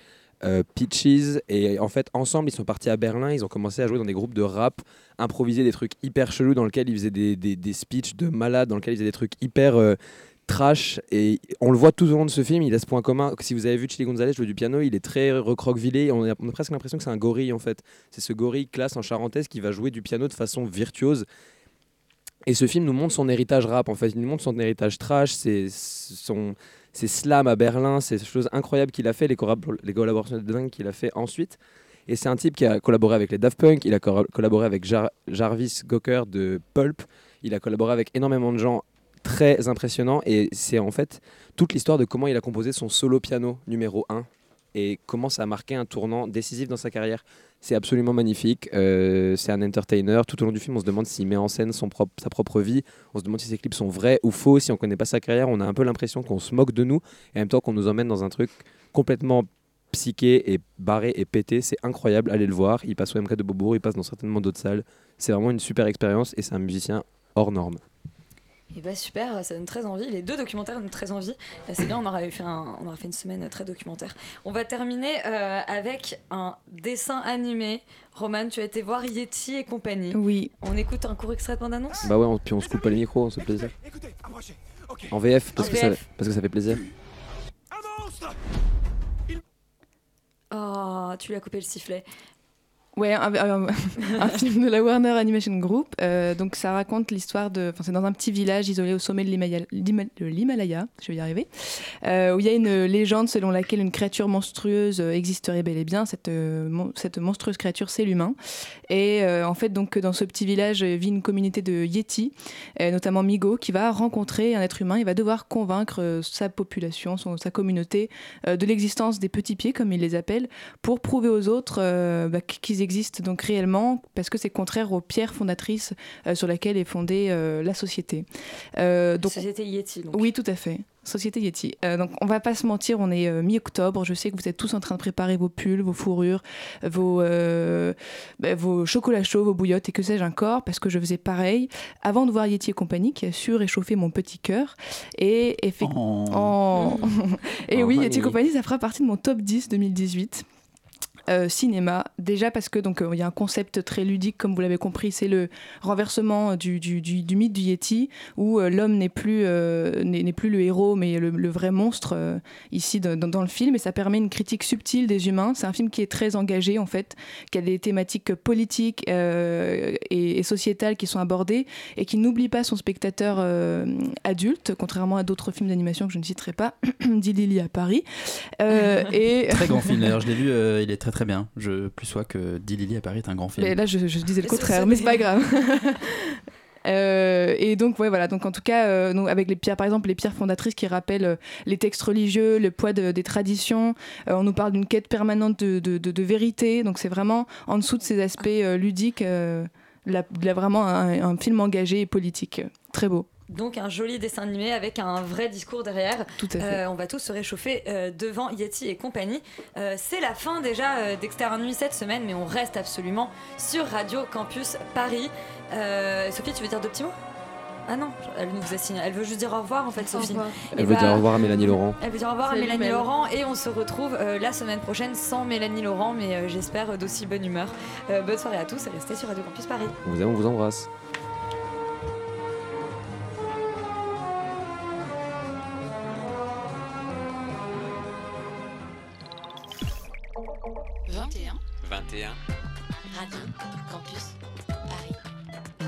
euh, Peaches. Et en fait, ensemble, ils sont partis à Berlin. Ils ont commencé à jouer dans des groupes de rap, improviser des trucs hyper chelous dans lesquels ils faisaient des, des, des speeches de malades, dans lesquels ils faisaient des trucs hyper. euh, trash et on le voit tout au long de ce film il a ce point commun. Si vous avez vu Chili Gonzalez jouer du piano il est très recroquevillé on a, on a presque l'impression que c'est un gorille en fait. C'est ce gorille classe en charentaise qui va jouer du piano de façon virtuose. Et ce film nous montre son héritage rap en fait. Il nous montre son héritage trash c'est son ses slams à Berlin ces choses incroyables qu'il a fait les, collab- les collaborations de dingue qu'il a fait ensuite. Et c'est un type qui a collaboré avec les Daft Punk, il a collaboré avec Jar- Jarvis Cocker de Pulp, il a collaboré avec énormément de gens très impressionnants et c'est en fait toute l'histoire de comment il a composé son solo piano numéro 1 et comment ça a marqué un tournant décisif dans sa carrière. C'est absolument magnifique, euh, c'est un entertainer. Tout au long du film, on se demande s'il met en scène son sa propre vie, on se demande si ses clips sont vrais ou faux. Si on connaît pas sa carrière, on a un peu l'impression qu'on se moque de nous et en même temps qu'on nous emmène dans un truc complètement psyché et barré et pété. C'est incroyable, allez le voir. Il passe au MK de Beaubourg, il passe dans certainement d'autres salles. C'est vraiment une super expérience et c'est un musicien hors norme. Et bah super, ça donne très envie. Les deux documentaires donnent très envie. Euh, C'est bien, on aurait fait, un- on aurait fait une semaine très documentaire. On va terminer euh, avec un dessin animé. Roman, tu as été voir Yeti et compagnie. Oui. On écoute un court extrait de bande-annonce? Bah ouais, on- puis on se coupe pas les micros, on se fait plaisir. En VF, parce, En que ça, VF. parce que ça fait plaisir. Oh, tu lui as coupé le sifflet. Ouais, un, film de la Warner Animation Group. Euh, donc ça raconte l'histoire de. C'est dans un petit village isolé au sommet de l'Himalaya- je vais y arriver, euh, où il y a une légende selon laquelle une créature monstrueuse existerait bel et bien. Cette, euh, cette monstrueuse créature, c'est l'humain. Et en fait, donc dans ce petit village vit une communauté de Yeti, notamment Migo, qui va rencontrer un être humain. Il va devoir convaincre sa population, son- sa communauté, de l'existence des petits pieds, comme il les appelle, pour prouver aux autres bah, qu'ils existent donc réellement, parce que c'est contraire aux pierres fondatrices euh, sur lesquelles est fondée euh, la société. Euh, donc, Société Yeti. Donc. oui, tout à fait. Société Yeti. Euh, donc, on va pas se mentir, on est euh, mi-octobre. Je sais que vous êtes tous en train de préparer vos pulls, vos fourrures, vos, euh, bah, vos chocolats chauds, vos bouillottes et que sais-je encore, parce que je faisais pareil avant de voir Yeti et compagnie, qui a su réchauffer mon petit cœur. Et, effectivement. et Oh, oui. Yeti et compagnie, ça fera partie de mon top 10 2018. Euh, cinéma, déjà parce que donc euh, il y a un concept très ludique comme vous l'avez compris, c'est le renversement du, du, du- du mythe du Yeti où euh, l'homme n'est plus n'est plus le héros mais le, le vrai monstre ici dans, le film et ça permet une critique subtile des humains. C'est un film qui est très engagé en fait, qui a des thématiques politiques et, et sociétales qui sont abordées et qui n'oublie pas son spectateur adulte, contrairement à d'autres films d'animation que je ne citerai pas, dit Lily à Paris. Et Très grand film d'ailleurs, je l'ai vu, il est très très bien. Je plus sois que Dit Lily à Paris est un grand film. Mais là, je, je disais le contraire, mais c'est pas grave. Euh, et donc ouais voilà donc en tout cas euh, avec les pierres par exemple les pierres fondatrices qui rappellent euh, les textes religieux le poids de- des traditions euh, on nous parle d'une quête permanente de, de, de- de vérité donc c'est vraiment en dessous de ces aspects euh, ludiques euh, la- la- vraiment un, un film engagé et politique. Très beau. Donc un joli dessin animé avec un vrai discours derrière. Tout à fait. Euh, on va tous se réchauffer euh, devant Yeti et compagnie. Euh, c'est la fin déjà euh, d'Extérieur Nuit cette semaine, mais on reste absolument sur Radio Campus Paris. Euh, Sophie, tu veux dire deux petits mots? Ah non, elle nous a signé. Elle veut juste dire au revoir en fait, Sophie. revoir. Elle Et veut bah, dire au revoir à Mélanie Laurent. Elle veut dire au revoir à Mélanie. Laurent et on se retrouve euh, la semaine prochaine sans Mélanie Laurent, mais euh, j'espère d'aussi bonne humeur. Euh, bonne soirée à tous et restez sur Radio Campus Paris. On vous aime, on vous embrasse. 21. 21. Radio Campus Paris.